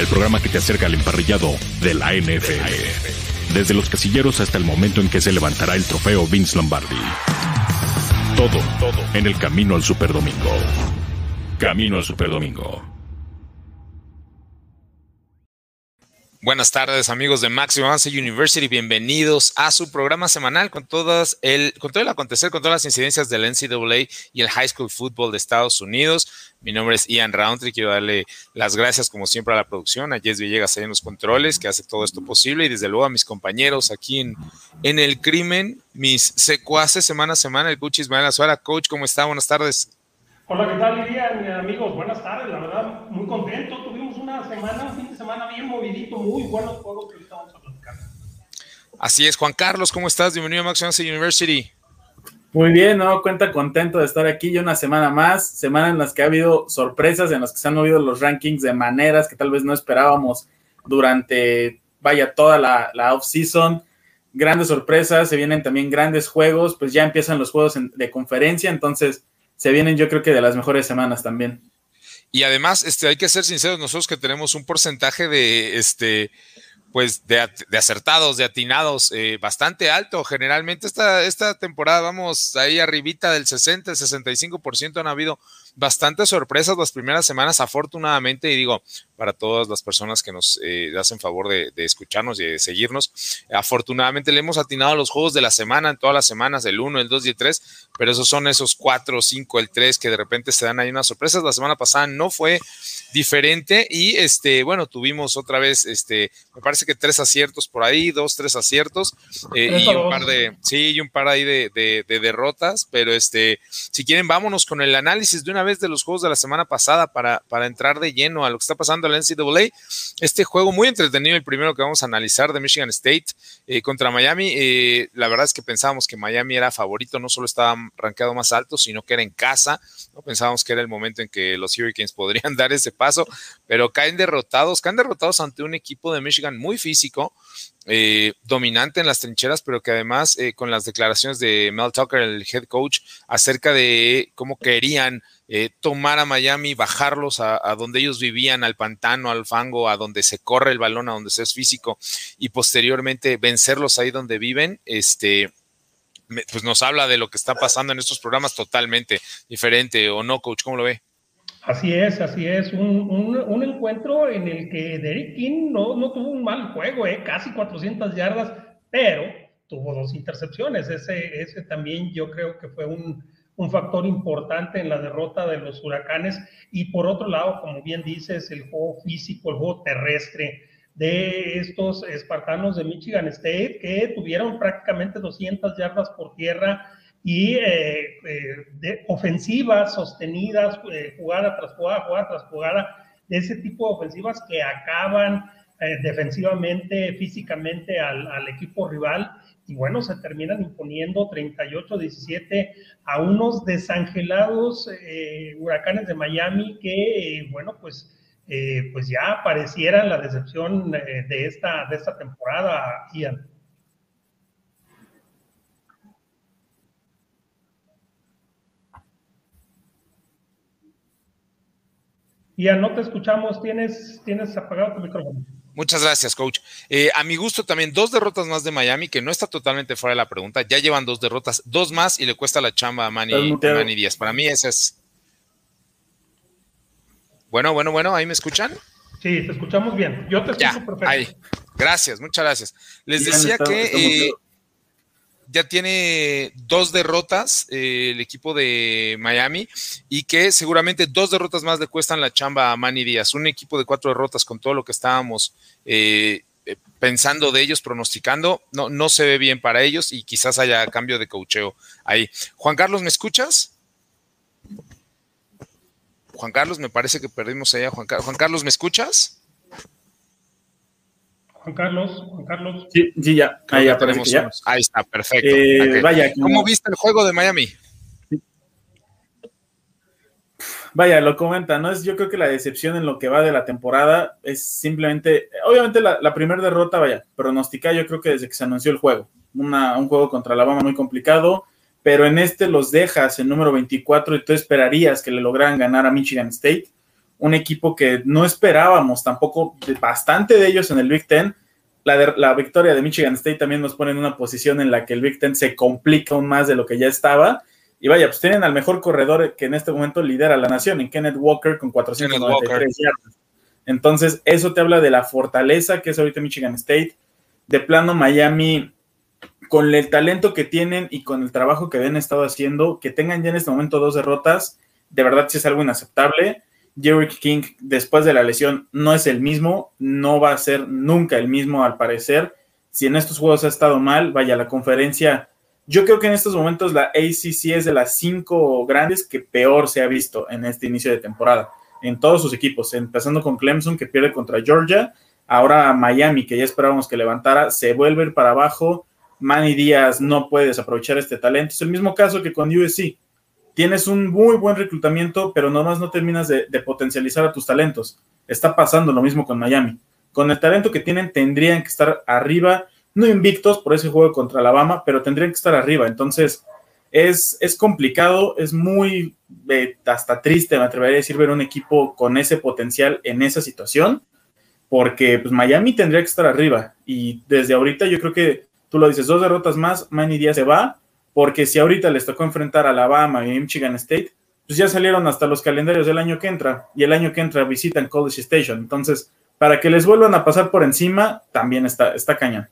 el programa que te acerca al emparrillado de la NFL. Desde los casilleros hasta el momento en que se levantará el trofeo Vince Lombardi. Todo, todo en el camino al Superdomingo. Camino al Superdomingo. Buenas tardes amigos de Maximum Avance University, bienvenidos a su programa semanal con, todas el, con todo el acontecer, con todas las incidencias del NCAA y el High School Football de Estados Unidos. Mi nombre es Ian Roundtree, quiero darle las gracias como siempre a la producción, a Jess Villegas ahí en los controles que hace todo esto posible y desde luego a mis compañeros aquí en, en el crimen, mis secuaces semana a semana, el coach Ismael Azuara. Coach, ¿cómo está? Buenas tardes. Hola, ¿qué tal, Ian? Amigos, buenas tardes, la verdad, muy contento. Tuvimos una semana, bien movidito, muy buenos juegos que ahorita vamos a platicar. Así es, Juan Carlos, ¿cómo estás? Bienvenido a Max University. Muy bien, ¿no? Cuenta contento de estar aquí ya una semana más, semana en las que ha habido sorpresas, en las que se han movido los rankings de maneras que tal vez no esperábamos durante, vaya, toda la, la off-season. Grandes sorpresas, se vienen también grandes juegos, pues ya empiezan los juegos de conferencia, entonces se vienen yo creo que de las mejores semanas también. Y además, este, hay que ser sinceros, nosotros que tenemos un porcentaje de, este, pues, de, acertados, de atinados eh, bastante alto. Generalmente esta, esta temporada vamos ahí arribita del 60, 65%. Han habido bastantes sorpresas las primeras semanas, afortunadamente, y digo, para todas las personas que nos eh, hacen favor de, escucharnos y de seguirnos, afortunadamente le hemos atinado a los juegos de la semana, en todas las semanas, el 1, el 2 y el 3, pero esos son esos 4, 5, el 3 que de repente se dan ahí unas sorpresas. La semana pasada no fue diferente y este, bueno, tuvimos otra vez, este, me parece que tres aciertos por ahí, dos, tres aciertos eh, y un par de, sí, y un par ahí de, de, derrotas, pero este, si quieren, vámonos con el análisis de una vez de los juegos de la semana pasada para, para entrar de lleno a lo que está pasando en la NCAA. Este juego muy entretenido, el primero que vamos a analizar de Michigan State eh, contra Miami. Eh, la verdad es que pensábamos que Miami era favorito, no solo estaba rankeado más alto, sino que era en casa. No pensábamos que era el momento en que los Hurricanes podrían dar ese paso, pero caen derrotados, caen derrotados ante un equipo de Michigan muy físico. Eh, dominante en las trincheras, pero que además con las declaraciones de Mel Tucker, el head coach, acerca de cómo querían eh, tomar a Miami, bajarlos a, donde ellos vivían, al pantano, al fango, a donde se corre el balón, a donde se es físico, y posteriormente vencerlos ahí donde viven, este, pues nos habla de lo que está pasando en estos programas totalmente diferente, ¿o no, coach? ¿Cómo lo ve? Así es, así es. Un, encuentro en el que Derek King no, no tuvo un mal juego, eh, casi 400 yardas, pero tuvo dos intercepciones. Ese, ese también yo creo que fue un, un factor importante en la derrota de los huracanes. Y por otro lado, como bien dices, el juego físico, el juego terrestre de estos espartanos de Michigan State que tuvieron prácticamente 200 yardas por tierra y eh, eh, de ofensivas sostenidas, eh, jugada tras jugada, jugada tras jugada, de ese tipo de ofensivas que acaban defensivamente, físicamente al, al equipo rival. Y bueno, se terminan imponiendo 38-17 a unos desangelados huracanes de Miami que, bueno, pues, eh, pues ya parecieran la decepción de, esta, de esta temporada, Ian. Ian, no te escuchamos, tienes, tienes apagado tu micrófono. Muchas gracias, coach. Eh, a mi gusto también dos derrotas más de Miami, que no está totalmente fuera de la pregunta. Ya llevan dos derrotas, dos más y le cuesta la chamba a Manny, Manny Díaz. Para mí ese es... Bueno, bueno, bueno, ¿ahí me escuchan? Sí, te escuchamos bien. Yo te escucho perfecto. Ahí. Gracias, muchas gracias. Les decía que ya tiene dos derrotas eh, el equipo de Miami y que seguramente dos derrotas más le cuestan la chamba a Manny Díaz. Un equipo de cuatro derrotas con todo lo que estábamos eh, eh, pensando de ellos, pronosticando, no, no se ve bien para ellos y quizás haya cambio de cocheo ahí. Juan Carlos, ¿me escuchas? Juan Carlos, me parece que perdimos allá. Juan, Juan Carlos, ¿me escuchas? Juan Carlos, Juan Carlos. Sí, sí ya. Ahí, ya tenemos Ahí está, perfecto. Eh, vaya, ¿Cómo viste el juego de Miami? Vaya, lo comenta, ¿no? Es, yo creo que la decepción en lo que va de la temporada es simplemente, obviamente la, primera derrota, vaya, pronosticada yo creo que desde que se anunció el juego. un juego contra Alabama muy complicado, pero en este los dejas en número 24 y tú esperarías que le lograran ganar a Michigan State un equipo que no esperábamos tampoco bastante de ellos en el Big Ten. La, la victoria de Michigan State también nos pone en una posición en la que el Big Ten se complica aún más de lo que ya estaba. Y vaya, pues tienen al mejor corredor que en este momento lidera la nación, en Kenneth Walker con 493 yardas. Entonces, eso te habla de la fortaleza que es ahorita Michigan State. De plano, Miami, con el talento que tienen y con el trabajo que habían estado haciendo, que tengan ya en este momento dos derrotas, de verdad sí es algo inaceptable. Jerry King, después de la lesión, no es el mismo, no va a ser nunca el mismo al parecer. Si en estos juegos ha estado mal, vaya, la conferencia, yo creo que en estos momentos la ACC es de las cinco grandes que peor se ha visto en este inicio de temporada en todos sus equipos, empezando con Clemson que pierde contra Georgia, ahora Miami que ya esperábamos que levantara, se vuelve para abajo, Manny Díaz no puede desaprovechar este talento, es el mismo caso que con USC, tienes un muy buen reclutamiento, pero nomás no terminas de, potencializar a tus talentos, está pasando lo mismo con Miami, con el talento que tienen tendrían que estar arriba, no invictos por ese juego contra Alabama, pero tendrían que estar arriba, entonces es, es complicado, es muy eh, hasta triste, me atrevería a decir, ver un equipo con ese potencial en esa situación, porque pues, Miami tendría que estar arriba. Y desde ahorita yo creo que tú lo dices, dos derrotas más, Manny Díaz se va, porque si ahorita les tocó enfrentar a Alabama y Michigan State, pues ya salieron hasta los calendarios del año que entra, y el año que entra visitan College Station. Entonces, para que les vuelvan a pasar por encima, también está, está cañón.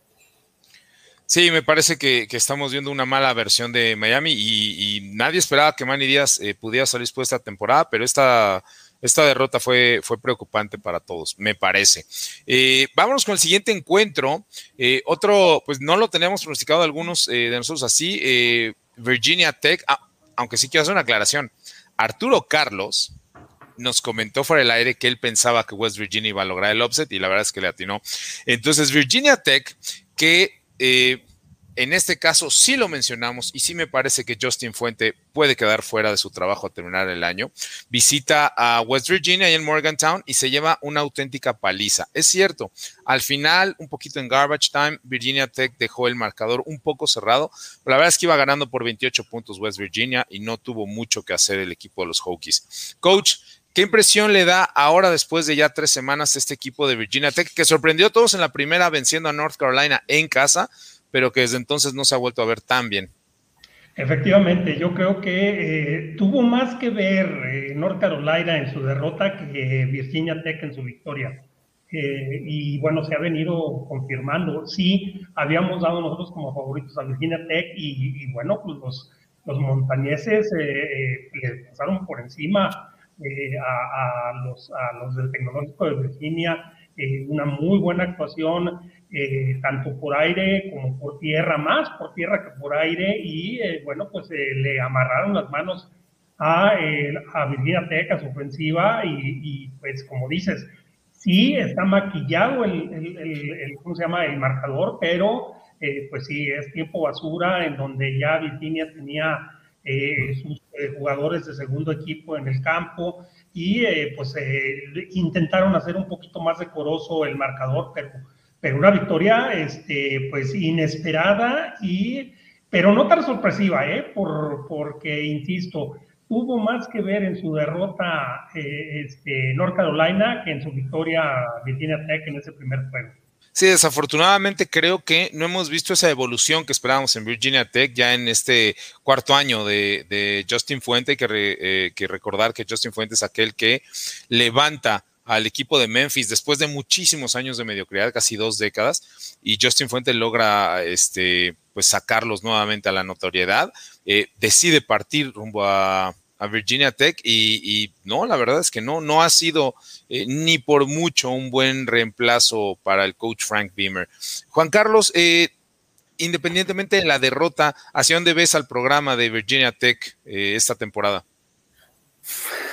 Sí, me parece que, estamos viendo una mala versión de Miami y, nadie esperaba que Manny Díaz eh, pudiera salir después de esta temporada, pero esta, esta derrota fue, fue preocupante para todos, me parece. Eh, vámonos con el siguiente encuentro. Eh, otro, pues no lo teníamos pronosticado algunos de nosotros así. Virginia Tech, ah, aunque sí quiero hacer una aclaración. Arturo Carlos nos comentó fuera del aire que él pensaba que West Virginia iba a lograr el offset y la verdad es que le atinó. Entonces, Virginia Tech, que eh, en este caso sí lo mencionamos y sí me parece que Justin Fuente puede quedar fuera de su trabajo a terminar el año. Visita a West Virginia y en Morgantown y se lleva una auténtica paliza. Es cierto, al final, un poquito en garbage time, Virginia Tech dejó el marcador un poco cerrado. La verdad es que iba ganando por 28 puntos West Virginia y no tuvo mucho que hacer el equipo de los Hokies. Coach, ¿Qué impresión le da ahora, después de ya tres semanas, este equipo de Virginia Tech, que sorprendió a todos en la primera venciendo a North Carolina en casa, pero que desde entonces no se ha vuelto a ver tan bien? Efectivamente, yo creo que eh, tuvo más que ver eh, North Carolina en su derrota que Virginia Tech en su victoria. Eh, y bueno, se ha venido confirmando. Sí, habíamos dado nosotros como favoritos a Virginia Tech y, bueno, pues los, los montañeses le pasaron por encima eh, a, los, a, los, del Tecnológico de Virginia, eh, una muy buena actuación, eh, tanto por aire como por tierra, más por tierra que por aire, y bueno, pues le amarraron las manos a, a Virginia Tech, a su ofensiva, y, pues como dices, sí está maquillado el, el, el, ¿cómo se llama?, el marcador, pero pues sí, es tiempo basura en donde ya Virginia tenía eh, sus eh, jugadores de segundo equipo en el campo y eh, pues intentaron hacer un poquito más decoroso el marcador, pero, pero una victoria este, pues inesperada y pero no tan sorpresiva, ¿eh? Por, porque, insisto, tuvo más que ver en su derrota este, North Carolina que en su victoria Virginia Tech en ese primer juego. Sí, desafortunadamente creo que no hemos visto esa evolución que esperábamos en Virginia Tech ya en este cuarto año de, Justin Fuente. Que, eh, que recordar que Justin Fuente es aquel que levanta al equipo de Memphis después de muchísimos años de mediocridad, casi dos décadas, y Justin Fuente logra este, pues sacarlos nuevamente a la notoriedad, eh, decide partir rumbo a, Virginia Tech y, no, la verdad es que no, no ha sido eh, ni por mucho un buen reemplazo para el coach Frank Beamer. Juan Carlos, eh, independientemente de la derrota, ¿hacia dónde ves al programa de Virginia Tech esta temporada?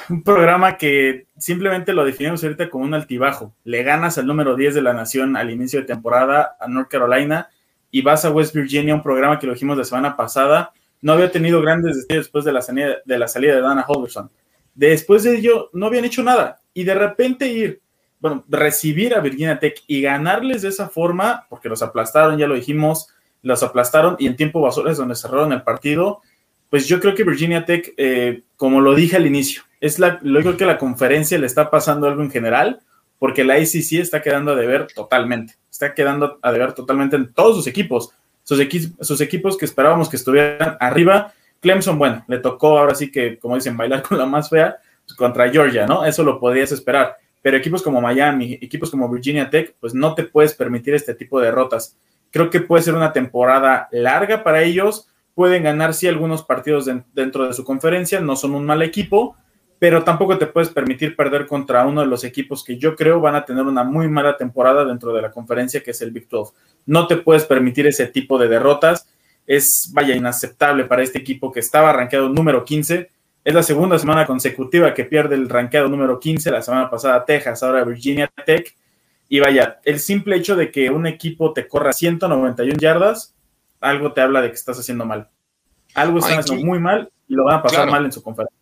Un programa que simplemente lo definimos ahorita como un altibajo. Le ganas al número 10 de la nación al inicio de temporada a North Carolina y vas a West Virginia, un programa que lo dijimos la semana pasada, no había tenido grandes destellos después de la, salida, de Dana Holgerson. Después de ello, no habían hecho nada. Y de repente ir, bueno, recibir a Virginia Tech y ganarles de esa forma, porque los aplastaron, ya lo dijimos, los aplastaron y en tiempo basura es donde cerraron el partido. Pues yo creo que Virginia Tech, eh, como lo dije al inicio, es la, lo creo que la conferencia le está pasando algo en general, porque la ACC está quedando a deber totalmente, está quedando a deber totalmente en todos sus equipos, sus, sus equipos que esperábamos que estuvieran arriba. Clemson, bueno, le tocó ahora sí que, como dicen, bailar con la más fea pues, contra Georgia, ¿no? Eso lo podrías esperar. Pero equipos como Miami, equipos como Virginia Tech, pues no te puedes permitir este tipo de derrotas. Creo que puede ser una temporada larga para ellos. Pueden ganar sí algunos partidos dentro de su conferencia, no son un mal equipo, pero tampoco te puedes permitir perder contra uno de los equipos que yo creo van a tener una muy mala temporada dentro de la conferencia, que es el Big 12. No te puedes permitir ese tipo de derrotas. Es, vaya, inaceptable para este equipo que estaba rankeado número 15. Es la segunda semana consecutiva que pierde el rankeado número 15. La semana pasada Texas, ahora Virginia Tech. Y vaya, el simple hecho de que un equipo te corra 191 yardas, algo te habla de que estás haciendo mal. Algo están haciendo muy mal y lo van a pasar mal en su conferencia.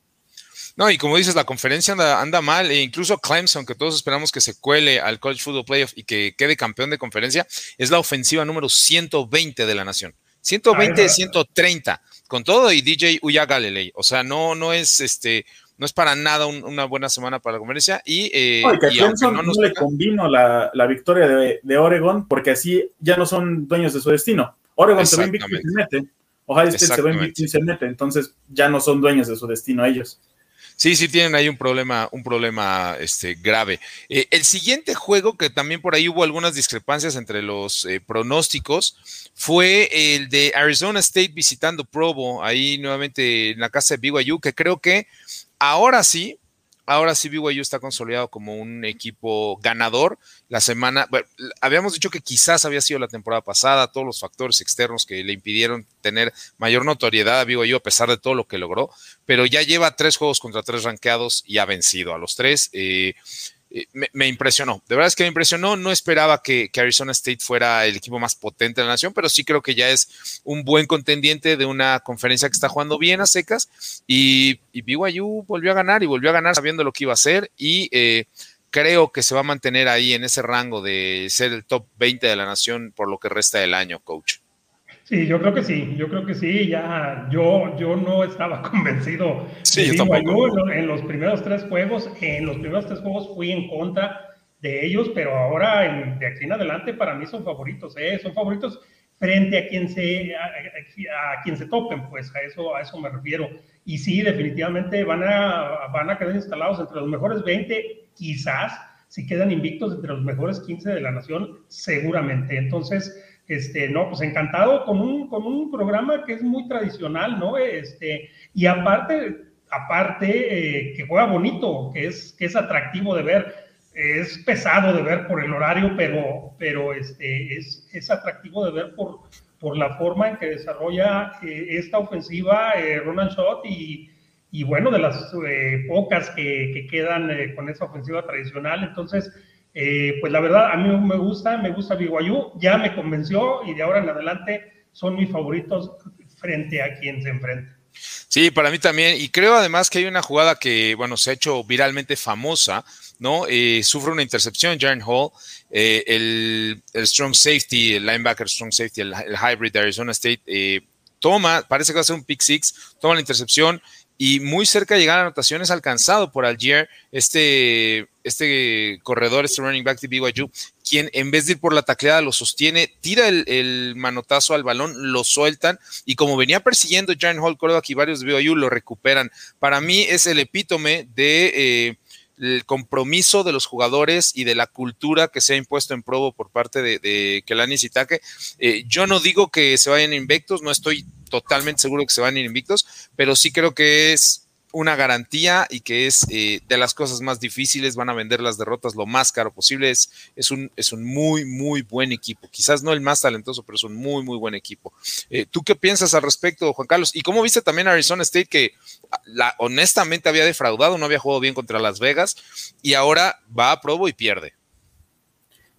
No, y como dices, la conferencia anda, mal, e incluso Clemson, que todos esperamos que se cuele al College Football Playoff y que quede campeón de conferencia, es la ofensiva número 120 de la nación. 120 de 130, con todo y DJ Uya Galilei. O sea, no, no es este, no es para nada una buena semana para la conferencia. Y, eh, Clemson no, le convino la, victoria de, Oregon, porque así ya no son dueños de su destino. Oregon se va invicto y se mete. Ohio State se va invicto y se mete. Entonces ya no son dueños de su destino ellos. Sí, sí tienen ahí un problema, un problema este, grave. Eh, el siguiente juego, que también por ahí hubo algunas discrepancias entre los eh, pronósticos, fue el de Arizona State visitando Provo, ahí nuevamente en la casa de BYU, que creo que ahora sí, ahora sí BYU está consolidado como un equipo ganador. La semana, habíamos dicho que quizás había sido la temporada pasada, todos los factores externos que le impidieron tener mayor notoriedad a BYU a pesar de todo lo que logró, pero ya lleva tres juegos contra tres ranqueados y ha vencido a los tres. Eh, me, impresionó. De verdad es que me impresionó. No esperaba que, Arizona State fuera el equipo más potente de la nación, pero sí creo que ya es un buen contendiente de una conferencia que está jugando bien a secas. Y, y BYU volvió a ganar y volvió a ganar sabiendo lo que iba a hacer. Y eh, creo que se va a mantener ahí en ese rango de ser el top 20 de la nación por lo que resta del año, coach. Sí, yo creo que sí, yo creo que sí, ya yo, yo no estaba convencido. Sí, en los primeros tres juegos, en los primeros tres juegos fui en contra de ellos, pero ahora en, de aquí en adelante para mí son favoritos, ¿eh? son favoritos frente a quien se a, quien se topen, pues a eso a eso me refiero. Y sí, definitivamente van a van a quedar instalados entre los mejores 20, quizás si quedan invictos entre los mejores 15 de la nación, seguramente. Entonces, este, no, pues encantado con un, con un programa que es muy tradicional, ¿no? Este, y aparte, aparte eh, que juega bonito, que es, que es atractivo de ver, es pesado de ver por el horario, pero, pero este, es, es atractivo de ver por, por la forma en que desarrolla eh, esta ofensiva eh, Ronan Shot y, y, bueno, de las pocas que, que quedan con esa ofensiva tradicional. Entonces, eh, pues la verdad, a mí me gusta, me gusta BYU, ya me convenció y de ahora en adelante son mis favoritos frente a quien se enfrenta. Sí, para mí también. Y creo además que hay una jugada que, bueno, se ha hecho viralmente famosa, ¿no? Eh, sufre una intercepción, Jaren Hall, eh, el, strong safety, el linebacker strong safety, el, hybrid de Arizona State, toma, parece que va a ser un pick six, toma la intercepción, y muy cerca de llegar a anotaciones alcanzado por Algier, este, este corredor, este running back de BYU, quien en vez de ir por la tacleada lo sostiene, tira el, manotazo al balón, lo sueltan y como venía persiguiendo Giant Hall Córdoba y varios de BYU lo recuperan. Para mí es el epítome de... Eh, el compromiso de los jugadores y de la cultura que se ha impuesto en Provo por parte de, de Kelani Sitake. Eh, yo no digo que se vayan invictos, no estoy totalmente seguro que se van a ir invictos, pero sí creo que es una garantía y que es eh, de las cosas más difíciles, van a vender las derrotas lo más caro posible, es, es, un, es un muy, muy buen equipo, quizás no el más talentoso, pero es un muy, muy buen equipo. Eh, ¿Tú qué piensas al respecto, Juan Carlos? ¿Y cómo viste también Arizona State que honestamente había defraudado, no había jugado bien contra Las Vegas y ahora va a probo y pierde?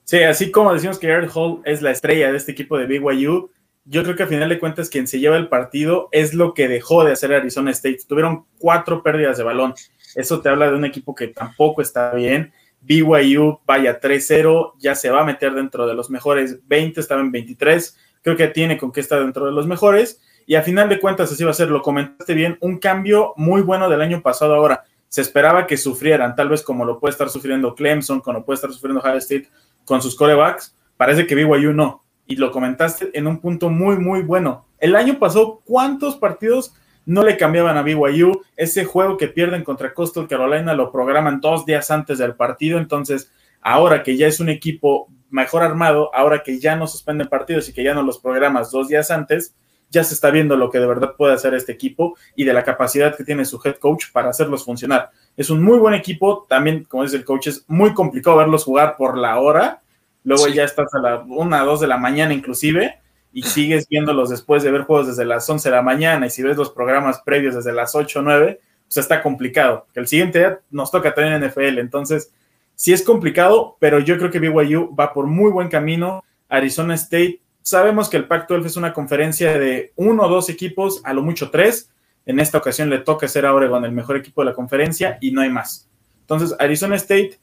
Sí, así como decimos que Eric Hall es la estrella de este equipo de BYU, yo creo que a final de cuentas quien se lleva el partido es lo que dejó de hacer Arizona State. Tuvieron cuatro pérdidas de balón. Eso te habla de un equipo que tampoco está bien. BYU vaya 3-0, ya se va a meter dentro de los mejores 20, estaba en 23. Creo que tiene con qué estar dentro de los mejores. Y a final de cuentas así va a ser, lo comentaste bien, un cambio muy bueno del año pasado ahora. se esperaba que sufrieran, tal vez como lo puede estar sufriendo Clemson, como lo puede estar sufriendo Ohio State con sus corebacks, parece que BYU no. Y lo comentaste en un punto muy, muy bueno. El año pasado, ¿cuántos partidos no le cambiaban a BYU? Ese juego que pierden contra Coastal Carolina lo programan dos días antes del partido, entonces ahora que ya es un equipo mejor armado, ahora que ya no suspenden partidos y que ya no los programas dos días antes, ya se está viendo lo que de verdad puede hacer este equipo y de la capacidad que tiene su head coach para hacerlos funcionar. Es un muy buen equipo, también, como dice el coach, es muy complicado verlos jugar por la hora, luego ya estás a la una, dos de la mañana inclusive, y sigues viéndolos después de ver juegos desde las 11 de la mañana, y si ves los programas previos desde las 8 o 9, pues está complicado. El siguiente día nos toca también en NFL, entonces sí es complicado, pero yo creo que BYU va por muy buen camino. Arizona State Sabemos que el Pac-12 es una conferencia de uno o dos equipos, a lo mucho tres. En esta ocasión le toca ser a Oregon el mejor equipo de la conferencia y no hay más. Entonces, Arizona State,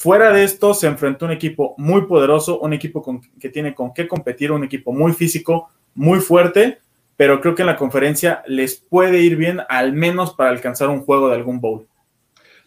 fuera de esto, se enfrentó un equipo muy poderoso, un equipo con, que tiene con qué competir, un equipo muy físico, muy fuerte, pero creo que en la conferencia les puede ir bien, al menos para alcanzar un juego de algún bowl.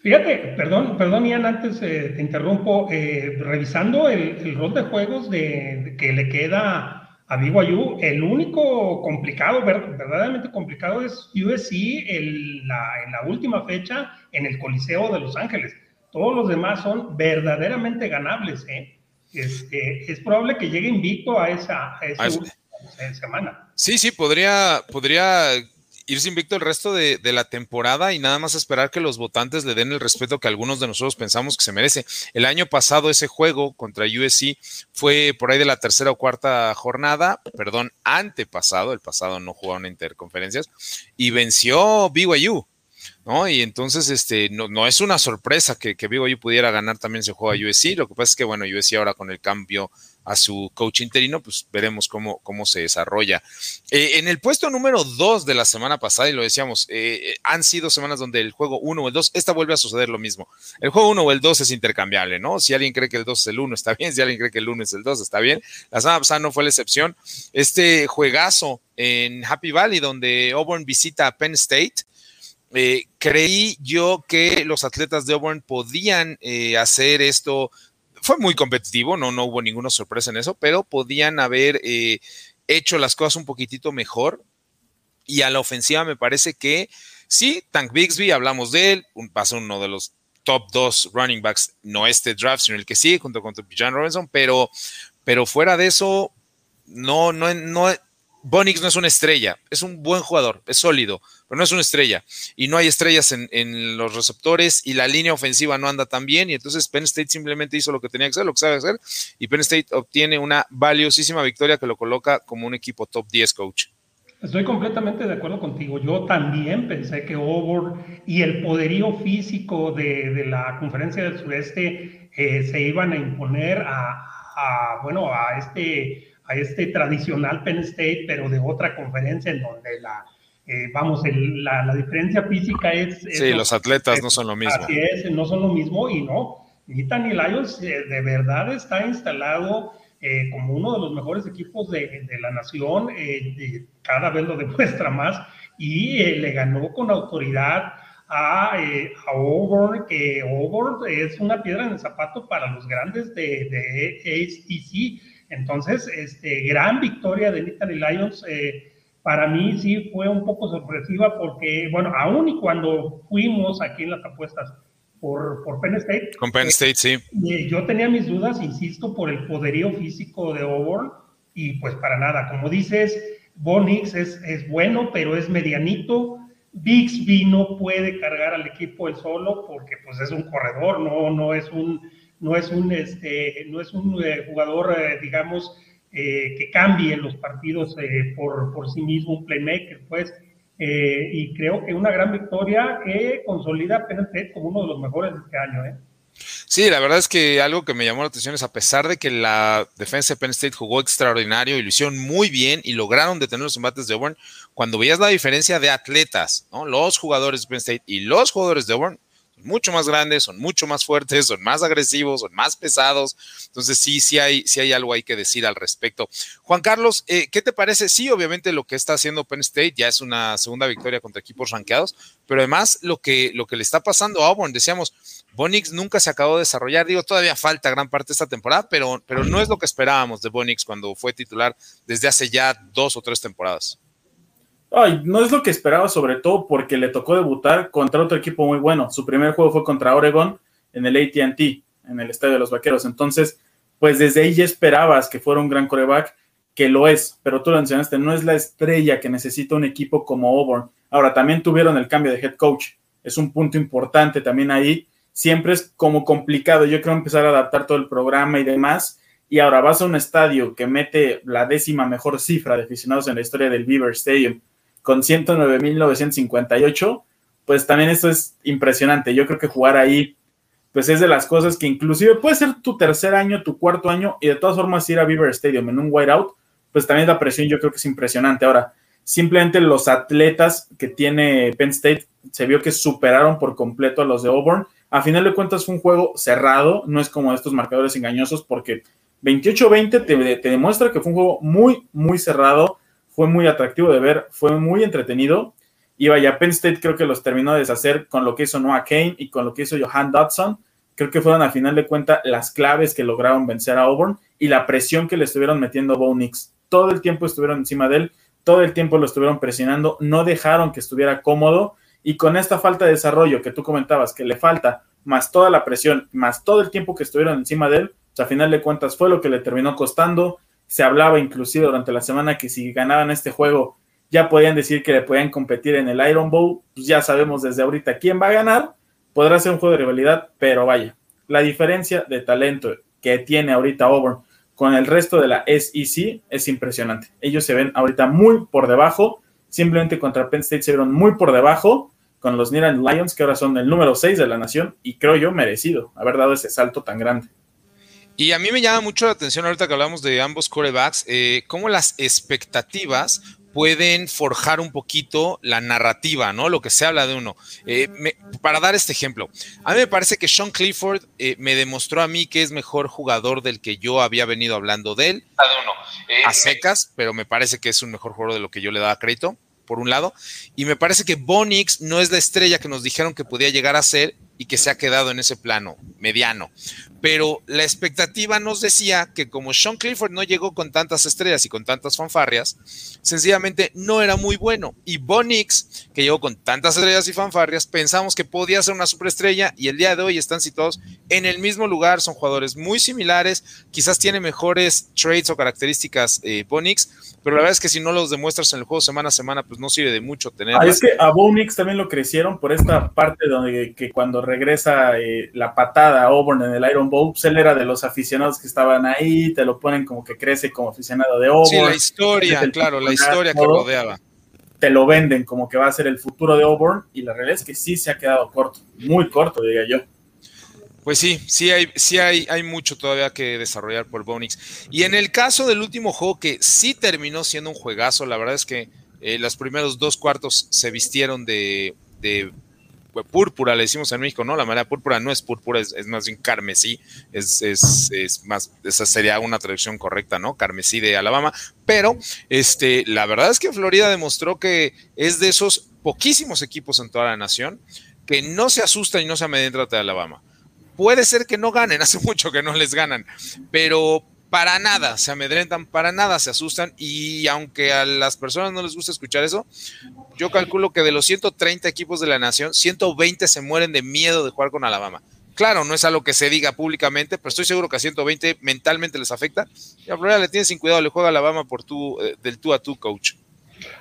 Fíjate, perdón, perdón, Ian, antes eh, te interrumpo, eh, revisando el, rol de juegos de, que le queda a BYU, el único complicado, verdaderamente complicado es USC en la última fecha en el Coliseo de Los Ángeles. Todos los demás son verdaderamente ganables. ¿eh? Este, es probable que llegue invicto a esa, a semana. Sí, sí, podría, podría irse invicto el resto de, la temporada y nada más esperar que los votantes le den el respeto que algunos de nosotros pensamos que se merece. El año pasado ese juego contra USC fue por ahí de la tercera o cuarta jornada, perdón, antepasado, el pasado no jugaron interconferencias, y venció BYU. ¿No? Y entonces, este, no, no es una sorpresa que, que BYU pudiera ganar también ese juego a USC. Lo que pasa es que, bueno, USC ahora con el cambio a su coach interino, pues veremos cómo, cómo se desarrolla. Eh, en el puesto número dos de la semana pasada, y lo decíamos, eh, han sido semanas donde el juego 1 o el 2, esta vuelve a suceder lo mismo. El juego 1 o el 2 es intercambiable, ¿no? Si alguien cree que el 2 es el 1, está bien. Si alguien cree que el 1 es el 2, está bien. La semana pasada no fue la excepción. Este juegazo en Happy Valley, donde Auburn visita a Penn State, eh, creí yo que los atletas de Auburn podían hacer esto fue muy competitivo, no, no hubo ninguna sorpresa en eso, pero podían haber eh, hecho las cosas un poquitito mejor. Y a la ofensiva me parece que sí, Tank Bixby, hablamos de él, un, pasa uno de los top dos running backs, no este draft, sino el que sigue, junto con John Robinson, pero, pero fuera de eso, no, no, no, Bonix no es una estrella, es un buen jugador, es sólido, pero no es una estrella. Y no hay estrellas en, los receptores y la línea ofensiva no anda tan bien. Y entonces Penn State simplemente hizo lo que tenía que hacer, lo que sabe hacer. Y Penn State obtiene una valiosísima victoria que lo coloca como un equipo top 10 coach. Estoy completamente de acuerdo contigo. Yo también pensé que Auburn y el poderío físico de, la conferencia del sureste eh, se iban a imponer a, bueno, a este a este tradicional Penn State, pero de otra conferencia en donde la, eh, vamos, la, diferencia física es... sí, los atletas no son lo mismo. Así es, no son lo mismo y no. Nittany Lions eh, de verdad está instalado eh, como uno de los mejores equipos de, de la nación, cada vez lo demuestra más, y le ganó con autoridad a, a, Auburn, que Auburn es una piedra en el zapato para los grandes de, de ACC entonces, este, gran victoria de Nittany Lions. Eh, para mí sí fue un poco sorpresiva porque, bueno, aún y cuando fuimos aquí en las apuestas por, por Penn State. Con Penn State, sí. Eh, yo tenía mis dudas, insisto, por el poderío físico de Auburn y pues para nada. Como dices, Bonix es, es bueno, pero es medianito. Bixby no puede cargar al equipo él solo porque pues es un corredor, no, no es un no es un, este, no es un eh, jugador, eh, digamos, eh, que cambie los partidos por, por, sí mismo, un playmaker, pues. y creo que una gran victoria que consolida a Penn State como uno de los mejores de este año. ¿eh? Sí, la verdad es que algo que me llamó la atención es a pesar de que la defensa de Penn State jugó extraordinario y lo hicieron muy bien y lograron detener los embates de Auburn, cuando veías la diferencia de atletas, ¿no? los jugadores de Penn State y los jugadores de Auburn, mucho más grandes, son mucho más fuertes, son más agresivos, son más pesados. Entonces sí, sí hay, sí hay algo ahí que decir al respecto. Juan Carlos, eh, ¿qué te parece? Sí, obviamente lo que está haciendo Penn State ya es una segunda victoria contra equipos rankeados, pero además lo que, lo que le está pasando a Auburn, decíamos, Bonix nunca se acabó de desarrollar. Digo, todavía falta gran parte de esta temporada, pero, pero no es lo que esperábamos de Bonix cuando fue titular desde hace ya dos o tres temporadas. Ay, no es lo que esperaba, sobre todo porque le tocó debutar contra otro equipo muy bueno. Su primer juego fue contra Oregon en el ATT, en el Estadio de los Vaqueros. Entonces, pues desde ahí ya esperabas que fuera un gran coreback, que lo es, pero tú lo mencionaste, no es la estrella que necesita un equipo como Auburn. Ahora, también tuvieron el cambio de head coach. Es un punto importante también ahí siempre es como complicado. Yo creo empezar a adaptar todo el programa y demás. Y ahora vas a un estadio que mete la décima mejor cifra de aficionados en la historia del Beaver Stadium con 109.958, pues también esto es impresionante. Yo creo que jugar ahí, pues es de las cosas que inclusive puede ser tu tercer año, tu cuarto año, y de todas formas ir a Beaver Stadium en un whiteout, pues también la presión yo creo que es impresionante. Ahora, simplemente los atletas que tiene Penn State se vio que superaron por completo a los de Auburn a final de cuentas fue un juego cerrado, no es como estos marcadores engañosos porque 28-20 te, demuestra que fue un juego muy, muy cerrado, fue muy atractivo de ver, fue muy entretenido. Y vaya, Penn State creo que los terminó de deshacer con lo que hizo Noah Kane y con lo que hizo Johan Dodson. Creo que fueron a final de cuentas las claves que lograron vencer a Auburn y la presión que le estuvieron metiendo a Bo Nix. Todo el tiempo estuvieron encima de él, todo el tiempo lo estuvieron presionando, no dejaron que estuviera cómodo y con esta falta de desarrollo que tú comentabas que le falta, más toda la presión, más todo el tiempo que estuvieron encima de él, pues a final de cuentas fue lo que le terminó costando. Se hablaba inclusive durante la semana que si ganaban este juego ya podían decir que le podían competir en el Iron Bowl, pues ya sabemos desde ahorita quién va a ganar, podrá ser un juego de rivalidad, pero vaya, la diferencia de talento que tiene ahorita Auburn con el resto de la SEC es impresionante. Ellos se ven ahorita muy por debajo, simplemente contra Penn State se vieron muy por debajo con los Niran Lions, que ahora son el número 6 de la nación, y creo yo merecido haber dado ese salto tan grande. Y a mí me llama mucho la atención ahorita que hablamos de ambos corebacks, eh, cómo las expectativas pueden forjar un poquito la narrativa, ¿no? Lo que se habla de uno. Eh, para dar este ejemplo, a mí me parece que Sean Clifford eh, me demostró a mí que es mejor jugador del que yo había venido hablando de él. a secas, pero me parece que es un mejor jugador de lo que yo le daba crédito por un lado, y me parece que Bonix no es la estrella que nos dijeron que podía llegar a ser y que se ha quedado en ese plano mediano pero la expectativa nos decía que como Sean Clifford no llegó con tantas estrellas y con tantas fanfarrias, sencillamente no era muy bueno. Y Bonix, que llegó con tantas estrellas y fanfarrias, pensamos que podía ser una superestrella y el día de hoy están situados en el mismo lugar, son jugadores muy similares, quizás tiene mejores traits o características eh, Bonix, pero la verdad es que si no los demuestras en el juego semana a semana, pues no sirve de mucho tener. Ah, es que a Bonix también lo crecieron por esta parte donde que cuando regresa eh, la patada a Auburn en el Iron pues, él era de los aficionados que estaban ahí, te lo ponen como que crece como aficionado de Auburn. Sí, la historia, claro, la historia que rodeaba. Te lo venden como que va a ser el futuro de Auburn y la realidad es que sí se ha quedado corto, muy corto, diría yo. Pues sí, sí hay, sí hay, hay mucho todavía que desarrollar por Bonix. Y en el caso del último juego, que sí terminó siendo un juegazo, la verdad es que eh, los primeros dos cuartos se vistieron de, de púrpura, le decimos en México, ¿no? La manera púrpura no es púrpura, es, más bien carmesí, es, es, más, esa sería una traducción correcta, ¿no? Carmesí de Alabama, pero este, la verdad es que Florida demostró que es de esos poquísimos equipos en toda la nación que no se asusta y no se amedrentan de Alabama. Puede ser que no ganen, hace mucho que no les ganan, pero para nada se amedrentan, para nada se asustan y aunque a las personas no les gusta escuchar eso, yo calculo que de los 130 equipos de la nación, 120 se mueren de miedo de jugar con Alabama. Claro, no es algo que se diga públicamente, pero estoy seguro que a 120 mentalmente les afecta. Y a Florida le tiene sin cuidado, le juega Alabama por tu, eh, del tú a tú, coach.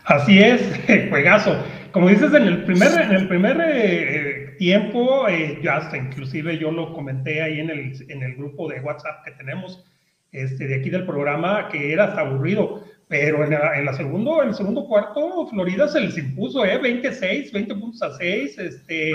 Así es, juegazo. Como dices, en el primer, en el primer eh, tiempo, eh, ya hasta inclusive yo lo comenté ahí en el, en el grupo de WhatsApp que tenemos, este, de aquí del programa que era hasta aburrido. Pero en, la, en, la segundo, en el segundo cuarto, Florida se les impuso, ¿eh? 26, 20 puntos a 6. Este,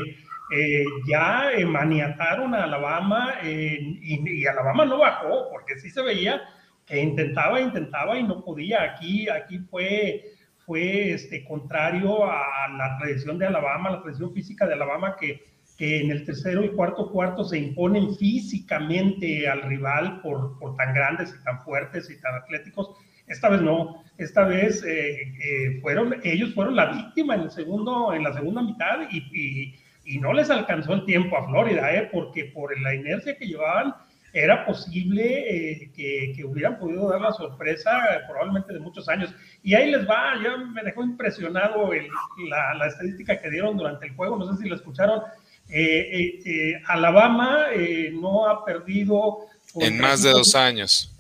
eh, ya eh, maniataron a Alabama y, y, Alabama no bajó, porque sí se veía que intentaba, intentaba y no podía. Aquí, aquí fue, fue este, contrario a la tradición de Alabama, la tradición física de Alabama, que que en el tercero y cuarto cuarto se imponen físicamente al rival por, por tan grandes y tan fuertes y tan atléticos. Esta vez no, esta vez eh, eh, fueron, ellos fueron la víctima en, el segundo, en la segunda mitad y, y, y no les alcanzó el tiempo a Florida, eh, porque por la inercia que llevaban era posible eh, que, que, hubieran podido dar la sorpresa eh, probablemente de muchos años. Y ahí les va, ya me dejó impresionado el, la, la, estadística que dieron durante el juego, no sé si lo escucharon. Eh, eh Alabama no ha perdido... En más de dos años.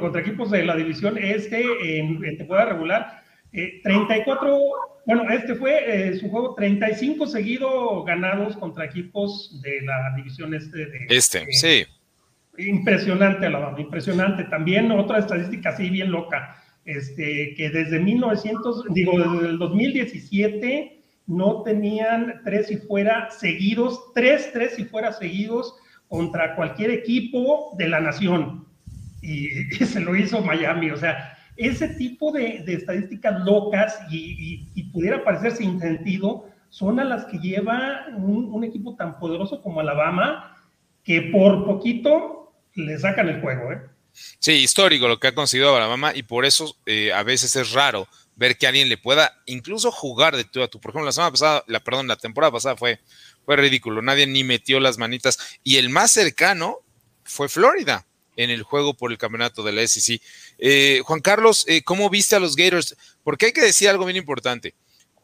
contra equipos de la división este en, en temporada regular. 34, bueno, este fue su juego 35 seguidos ganados contra equipos de la división este. De, este, sí Impresionante, Alabama, impresionante. También otra estadística así bien loca, este, que desde 1900, digo, desde el 2017 no tenían tres y fuera seguidos, tres, tres y fuera seguidos contra cualquier equipo de la nación. Y, se lo hizo Miami, o sea, ese tipo de, estadísticas locas y, y, pudiera parecer sin sentido, son a las que lleva un, un equipo tan poderoso como Alabama, que por poquito le sacan el juego, ¿eh? Sí, histórico lo que ha conseguido Alabama y por eso eh, a veces es raro ver que alguien le pueda incluso jugar de tú a tú. Por ejemplo, la semana pasada, la, perdón, la temporada pasada fue, fue ridículo. Nadie ni metió las manitas. Y el más cercano fue Florida en el juego por el campeonato de la SEC. Eh, Juan Carlos, eh, ¿cómo viste a los Gators? Porque hay que decir algo bien importante.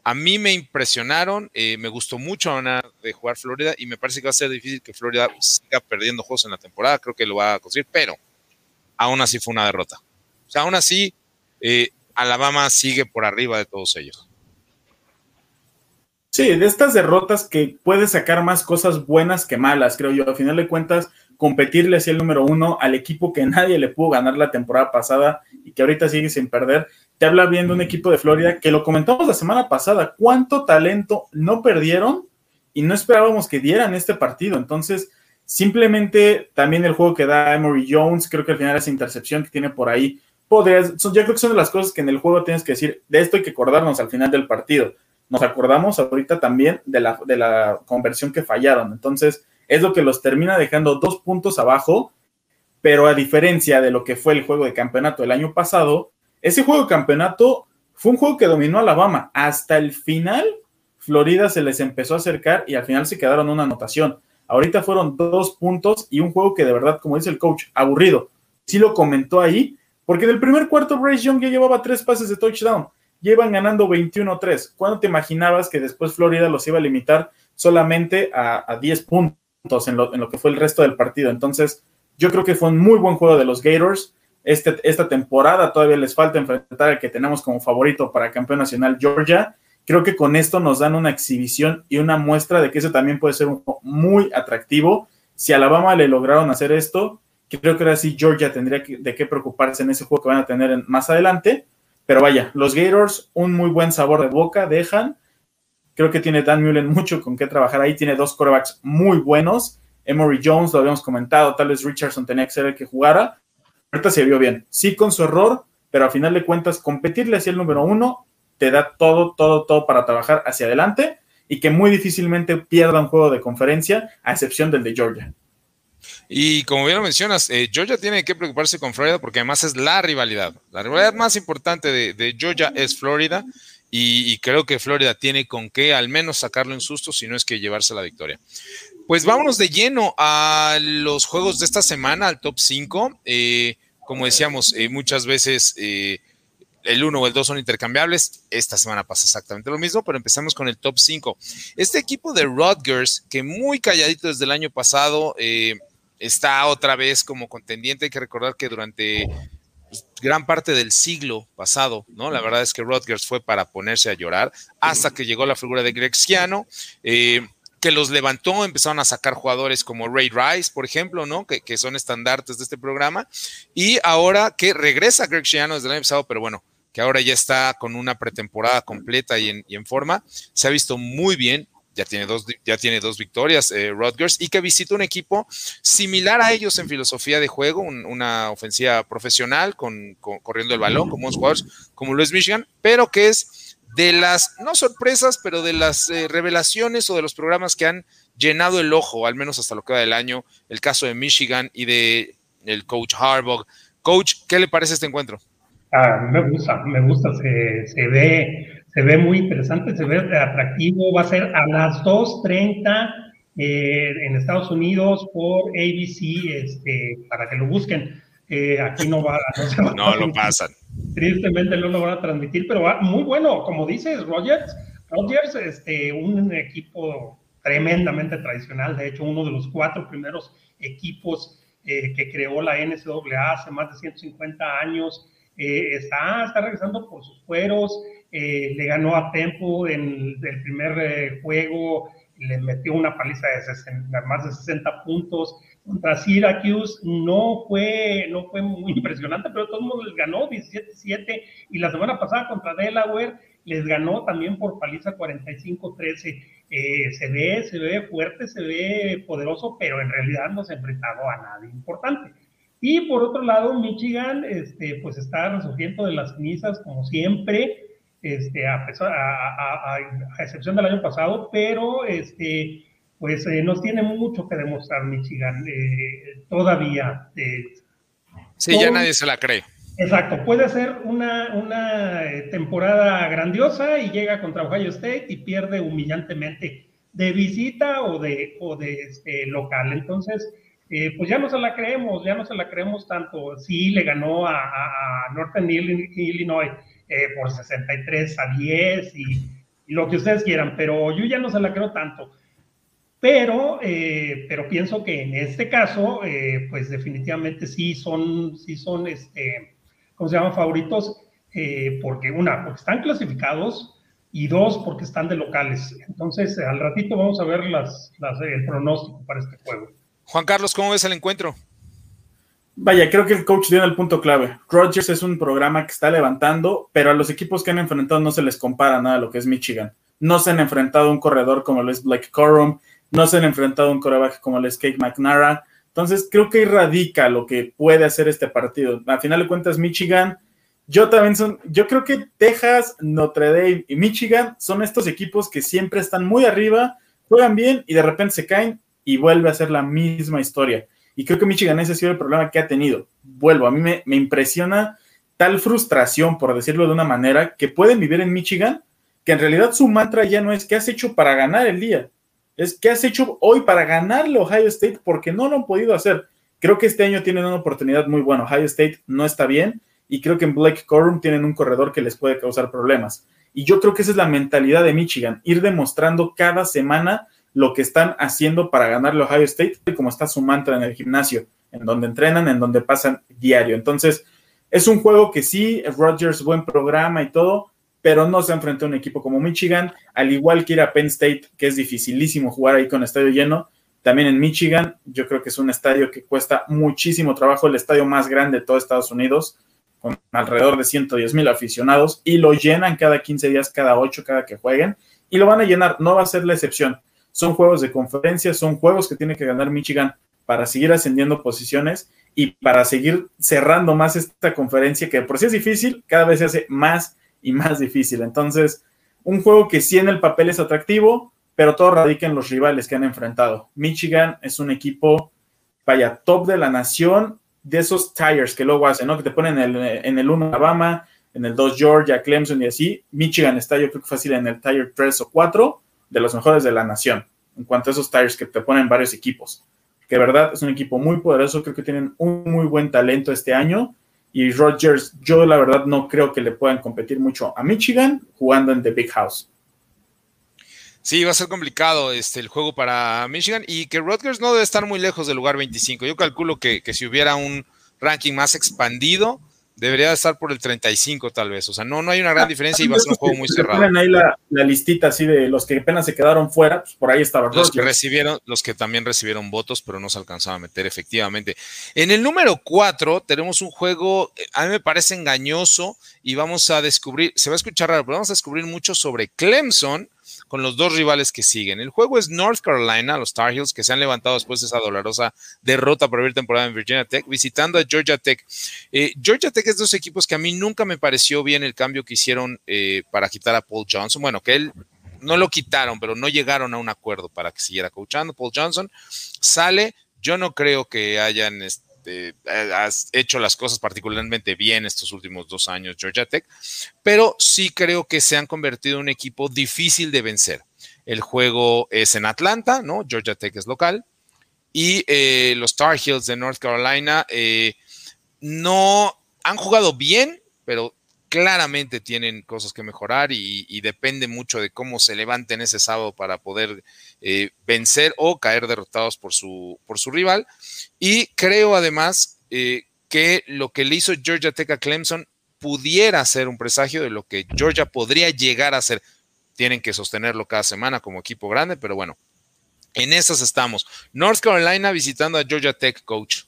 A mí me impresionaron, eh, me gustó mucho de jugar Florida y me parece que va a ser difícil que Florida siga perdiendo juegos en la temporada, creo que lo va a conseguir, pero aún así fue una derrota. O sea, aún así, eh, Alabama sigue por arriba de todos ellos. Sí, de estas derrotas que puede sacar más cosas buenas que malas, creo yo. Al final de cuentas, competirle hacia el número uno al equipo que nadie le pudo ganar la temporada pasada y que ahorita sigue sin perder, te habla bien de un equipo de Florida que lo comentamos la semana pasada, cuánto talento no perdieron y no esperábamos que dieran este partido. Entonces, simplemente también el juego que da Emory Jones, creo que al final esa intercepción que tiene por ahí, podrías, yo creo que son de las cosas que en el juego tienes que decir, de esto hay que acordarnos al final del partido. Nos acordamos ahorita también de la, de la conversión que fallaron. Entonces, es lo que los termina dejando dos puntos abajo, pero a diferencia de lo que fue el juego de campeonato del año pasado, ese juego de campeonato fue un juego que dominó Alabama. Hasta el final, Florida se les empezó a acercar y al final se quedaron una anotación. Ahorita fueron dos puntos y un juego que de verdad, como dice el coach, aburrido. Sí lo comentó ahí, porque en el primer cuarto Bryce Young ya llevaba tres pases de touchdown. Llevan ganando 21-3. ¿Cuándo te imaginabas que después Florida los iba a limitar solamente a, a 10 puntos en lo, en lo que fue el resto del partido? Entonces, yo creo que fue un muy buen juego de los Gators este, esta temporada. Todavía les falta enfrentar al que tenemos como favorito para campeón nacional, Georgia. Creo que con esto nos dan una exhibición y una muestra de que eso también puede ser un muy atractivo. Si a Alabama le lograron hacer esto, creo que ahora sí Georgia tendría que, de qué preocuparse en ese juego que van a tener en, más adelante. Pero vaya, los Gators, un muy buen sabor de boca, dejan. Creo que tiene Dan Mullen mucho con qué trabajar ahí. Tiene dos corebacks muy buenos. Emory Jones, lo habíamos comentado, tal vez Richardson tenía que ser el que jugara, ahorita se vio bien, sí con su error, pero a final de cuentas competirle hacia el número uno te da todo, todo, todo para trabajar hacia adelante y que muy difícilmente pierda un juego de conferencia, a excepción del de Georgia. Y como bien lo mencionas, eh, Georgia tiene que preocuparse con Florida porque además es la rivalidad. La rivalidad más importante de, Georgia es Florida y, creo que Florida tiene con qué al menos sacarlo en susto, si no es que llevarse la victoria. Pues vámonos de lleno a los juegos de esta semana, al top 5. Eh, como decíamos, eh, muchas veces el 1 o el 2 son intercambiables. Esta semana pasa exactamente lo mismo, pero empezamos con el top 5. Este equipo de Rutgers, que muy calladito desde el año pasado, eh, está otra vez como contendiente. Hay que recordar que durante pues, gran parte del siglo pasado, ¿no? La verdad es que Rutgers fue para ponerse a llorar hasta que llegó la figura de Greg Schiano. Eh, que los levantó, empezaron a sacar jugadores como Ray Rice, por ejemplo, ¿no? Que, que son estandartes de este programa. Y ahora que regresa Greg Schiano desde el año pasado, pero bueno, que ahora ya está con una pretemporada completa y en, y en forma, se ha visto muy bien. Ya tiene dos, ya tiene dos victorias, eh, Rutgers, y que visita un equipo similar a ellos en filosofía de juego, un, una ofensiva profesional, con, corriendo el balón, como unos jugadores como lo es Michigan, pero que es de las, no sorpresas, pero de las eh, revelaciones o de los programas que han llenado el ojo, al menos hasta lo que va del año, el caso de Michigan y de el coach Harbaugh. Coach, ¿qué le parece este encuentro? Ah, me gusta, me gusta, se, se, ve, se ve muy interesante, se ve atractivo, va a ser a las 2.30 eh, en Estados Unidos por ABC, este, para que lo busquen. Eh, aquí no va, no, no lo pasan. Tristemente no lo van a transmitir, pero va muy bueno, como dices, Rogers, Rogers, este, un equipo tremendamente tradicional, de hecho, uno de los cuatro primeros equipos eh, que creó la NCAA hace más de 150 años, eh, está, está regresando por sus fueros, eh, le ganó a Tempo en el primer juego, le metió una paliza de más de 60 puntos. Contra Syracuse no fue, no fue muy impresionante, pero todo el mundo les ganó 17-7 y la semana pasada contra Delaware les ganó también por paliza 45-13. Eh, se ve, se ve fuerte, se ve poderoso, pero en realidad no se ha enfrentado a nadie importante. Y por otro lado, Michigan, este, pues está resurgiendo de las cenizas como siempre, este, a, a, excepción del año pasado, pero este, pues eh, nos tiene mucho que demostrar Michigan eh, todavía. sí, ya nadie se la cree. Exacto, puede ser una, una eh, temporada grandiosa y llega contra Ohio State y pierde humillantemente de visita o de, o de este, local. Entonces, eh, pues ya no se la creemos, ya no se la creemos tanto. Sí, le ganó a, a Northern Illinois eh, por 63 a 10 y, lo que ustedes quieran, pero yo ya no se la creo tanto. Pero, pero pienso que en este caso, pues definitivamente sí son, sí son este, ¿cómo se llaman? Favoritos, eh, porque una, porque están clasificados y dos, porque están de locales. Entonces, al ratito vamos a ver las, el pronóstico para este juego. Juan Carlos, ¿cómo ves el encuentro? Vaya, creo que el coach dio el punto clave. Rogers es un programa que está levantando, pero a los equipos que han enfrentado no se les compara nada a lo que es Michigan. No se han enfrentado a un corredor como lo es Blake Corum, no se han enfrentado a un coreback como lo es Kate McNara, entonces, creo que radica lo que puede hacer este partido. A final de cuentas, Michigan, yo también son, yo creo que Texas, Notre Dame y Michigan son estos equipos que siempre están muy arriba, juegan bien y de repente se caen y vuelve a ser la misma historia. Y creo que Michigan ese ha sido el problema que ha tenido. Vuelvo, a mí me, impresiona tal frustración, por decirlo de una manera, que pueden vivir en Michigan, que en realidad su mantra ya no es qué has hecho para ganar el día, es qué has hecho hoy para ganarle Ohio State porque no lo han podido hacer. Creo que este año tienen una oportunidad muy buena. Ohio State no está bien y creo que en Blake Corum tienen un corredor que les puede causar problemas. Y yo creo que esa es la mentalidad de Michigan, ir demostrando cada semana lo que están haciendo para ganarle a Ohio State, como está su mantra en el gimnasio, en donde entrenan, en donde pasan diario. Entonces, es un juego que sí, Rogers, buen programa y todo, pero no se enfrentó a un equipo como Michigan, al igual que ir a Penn State, que es dificilísimo jugar ahí con estadio lleno. También en Michigan, yo creo que es un estadio que cuesta muchísimo trabajo, el estadio más grande de todo Estados Unidos, con alrededor de 110 mil aficionados, y lo llenan cada 15 días, cada 8, cada que jueguen, y lo van a llenar, no va a ser la excepción. Son juegos de conferencia, son juegos que tiene que ganar Michigan para seguir ascendiendo posiciones y para seguir cerrando más esta conferencia, que por sí es difícil, cada vez se hace más y más difícil. Entonces, un juego que sí en el papel es atractivo, pero todo radica en los rivales que han enfrentado. Michigan es un equipo, vaya, top de la nación, de esos tires que luego hacen, ¿no? Que te ponen en el, en el 1 Alabama, en el 2 Georgia, Clemson y así. Michigan está, yo creo que fácil en el tire 3 o 4 de los mejores de la nación, en cuanto a esos tires que te ponen varios equipos. Que verdad es un equipo muy poderoso, creo que tienen un muy buen talento este año y Rodgers, yo la verdad no creo que le puedan competir mucho a Michigan jugando en The Big House. Sí, va a ser complicado este, el juego para Michigan y que Rodgers no debe estar muy lejos del lugar 25. Yo calculo que, que si hubiera un ranking más expandido, debería estar por el 35 tal vez. O sea, no, no hay una gran ah, diferencia y va a ser un juego muy cerrado. Ponen ahí la, listita así de los que apenas se quedaron fuera, pues por ahí estaba. Los que recibieron, los que también recibieron votos, pero no se alcanzaba a meter efectivamente. En el número 4 tenemos un juego, eh, a mí me parece engañoso y vamos a descubrir, se va a escuchar raro, pero vamos a descubrir mucho sobre Clemson con los dos rivales que siguen. El juego es North Carolina, los Tar Heels, que se han levantado después de esa dolorosa derrota por primera temporada en Virginia Tech, visitando a Georgia Tech. Eh, Georgia Tech es dos equipos que a mí nunca me pareció bien el cambio que hicieron eh, para quitar a Paul Johnson. Bueno, que él no lo quitaron, pero no llegaron a un acuerdo para que siguiera coachando. Paul Johnson sale. Yo no creo que hayan este, hecho las cosas particularmente bien estos últimos dos años Georgia Tech, pero sí creo que se han convertido en un equipo difícil de vencer. El juego es en Atlanta, ¿no? Georgia Tech es local. Y eh, los Tar Heels de North Carolina eh, no han jugado bien, pero claramente tienen cosas que mejorar y, depende mucho de cómo se levanten ese sábado para poder eh, vencer o caer derrotados por su, por su rival. Y creo además eh, que lo que le hizo Georgia Tech a Clemson pudiera ser un presagio de lo que Georgia podría llegar a ser. Tienen que sostenerlo cada semana como equipo grande, pero bueno, en esas estamos. North Carolina visitando a Georgia Tech, coach.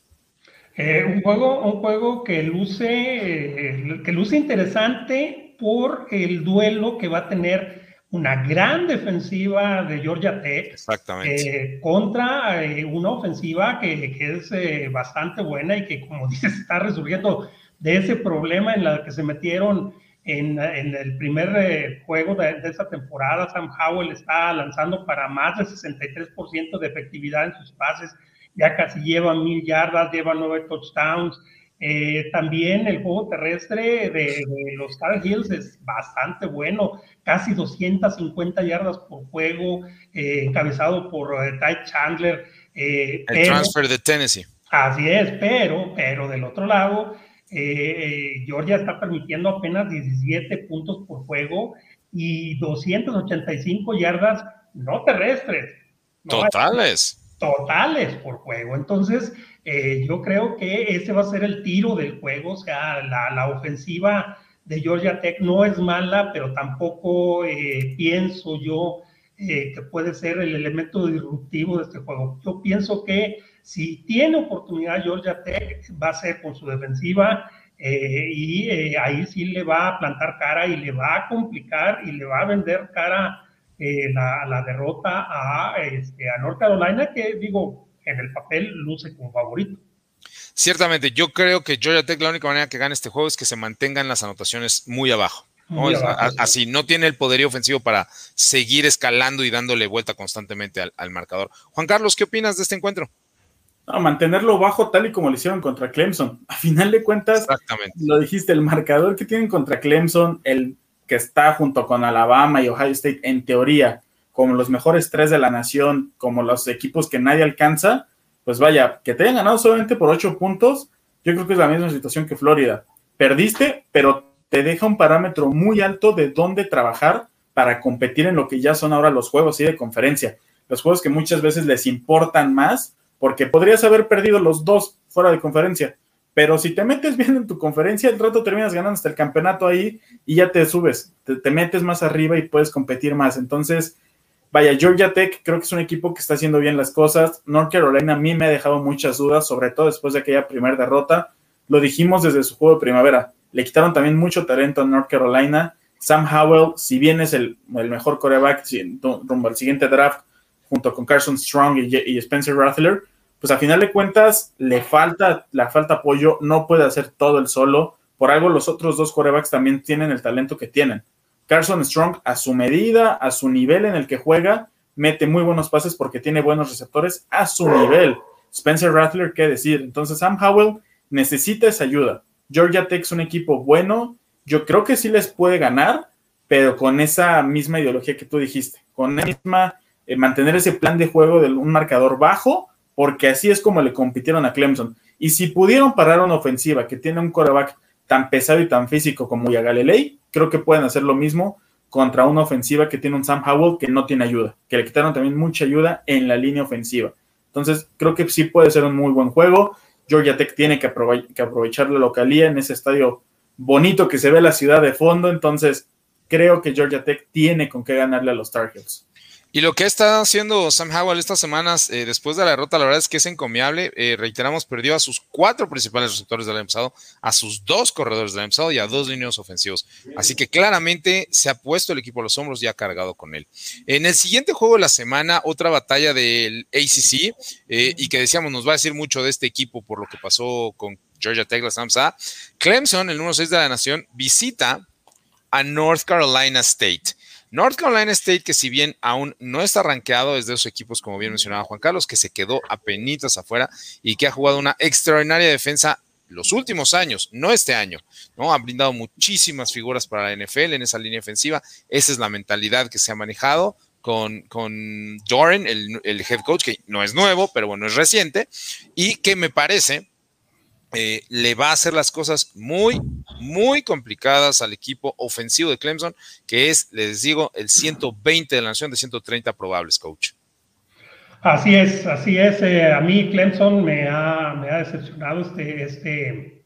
Eh, un, juego, un juego que luce, que luce interesante por el duelo que va a tener una gran defensiva de Georgia Tech. Eh, contra una ofensiva que, que es bastante buena y que, como dices, está resurgiendo de ese problema en la que se metieron en, en el primer juego de, de, esa temporada. Sam Howell está lanzando para más de 63% de efectividad en sus pases ya casi lleva mil yardas, lleva nueve touchdowns. Eh, también el juego terrestre de, los Tar Heels es bastante bueno, casi 250 yardas por juego, eh, encabezado por eh, Ty Chandler. el transfer de Tennessee. Así es, pero, pero del otro lado, Georgia está permitiendo apenas 17 puntos por juego y 285 yardas no terrestres. Totales totales por juego. Entonces, eh, yo creo que ese va a ser el tiro del juego. O sea, la, ofensiva de Georgia Tech no es mala, pero tampoco eh, pienso yo eh, que puede ser el elemento disruptivo de este juego. Yo pienso que si tiene oportunidad Georgia Tech, va a ser con su defensiva. y ahí sí le va a plantar cara y le va a complicar y le va a vender cara eh, la, derrota a, este, a North Carolina, que digo, en el papel luce como favorito. Ciertamente, yo creo que Georgia Tech la única manera que gane este juego es que se mantengan las anotaciones muy abajo. así, no tiene el poderío ofensivo para seguir escalando y dándole vuelta constantemente al, marcador. Juan Carlos, ¿qué opinas de este encuentro? No, mantenerlo bajo tal y como lo hicieron contra Clemson. A final de cuentas, lo dijiste, el marcador que tienen contra Clemson, el que está junto con Alabama y Ohio State en teoría como los mejores tres de la nación, como los equipos que nadie alcanza, pues vaya, que te hayan ganado solamente por ocho puntos, yo creo que es la misma situación que Florida. Perdiste, pero te deja un parámetro muy alto de dónde trabajar para competir en lo que ya son ahora los juegos y de conferencia. Los juegos que muchas veces les importan más, porque podrías haber perdido los dos fuera de conferencia, pero si te metes bien en tu conferencia, el rato terminas ganando hasta el campeonato ahí y ya te subes, te, metes más arriba y puedes competir más. Entonces, vaya, Georgia Tech creo que es un equipo que está haciendo bien las cosas. North Carolina a mí me ha dejado muchas dudas, sobre todo después de aquella primera derrota. Lo dijimos desde su juego de primavera. Le quitaron también mucho talento a North Carolina. Sam Howell, si bien es el, mejor coreback rumbo al siguiente draft, junto con Carson Strong y, Spencer Rattler, pues a final de cuentas le falta, le falta apoyo, no puede hacer todo el solo. Por algo los otros dos corebacks también tienen el talento que tienen. Carson Strong a su medida, a su nivel en el que juega, mete muy buenos pases porque tiene buenos receptores a su nivel. Spencer Rattler, qué decir. Entonces Sam Howell necesita esa ayuda. Georgia Tech es un equipo bueno, yo creo que sí les puede ganar, pero con esa misma ideología que tú dijiste, con la misma, eh, mantener ese plan de juego de un marcador bajo porque así es como le compitieron a Clemson. Y si pudieron parar una ofensiva que tiene un coreback tan pesado y tan físico como Galilei, creo que pueden hacer lo mismo contra una ofensiva que tiene un Sam Howell que no tiene ayuda, que le quitaron también mucha ayuda en la línea ofensiva. Entonces, creo que sí puede ser un muy buen juego. Georgia Tech tiene que, aprovechar la localía en ese estadio bonito que se ve la ciudad de fondo. Entonces, creo que Georgia Tech tiene con qué ganarle a los Tar Heels. Y lo que está haciendo Sam Howell estas semanas, eh, después de la derrota, la verdad es que es encomiable. Eh, reiteramos, perdió a sus cuatro principales receptores del año pasado, a sus dos corredores del año pasado y a dos líneas ofensivos. Así que claramente se ha puesto el equipo a los hombros y ha cargado con él. En el siguiente juego de la semana, otra batalla del ACC, eh, y que decíamos, nos va a decir mucho de este equipo por lo que pasó con Georgia Tech, la SAMSA. Clemson, el número 6 de la nación, visita a North Carolina State. North Carolina State, que si bien aún no está rankeado, es de esos equipos, como bien mencionaba Juan Carlos, que se quedó a penitas afuera y que ha jugado una extraordinaria defensa los últimos años, no este año, ¿no? Han brindado muchísimas figuras para la NFL en esa línea ofensiva. Esa es la mentalidad que se ha manejado con, con el, el head coach, que no es nuevo, pero bueno, es reciente, y que me parece eh, le va a hacer las cosas muy, muy complicadas al equipo ofensivo de Clemson, que es, les digo, el 120 de la nación de 130 probables, coach. Así es, así es. Eh, a mí Clemson me ha, me ha decepcionado este, este,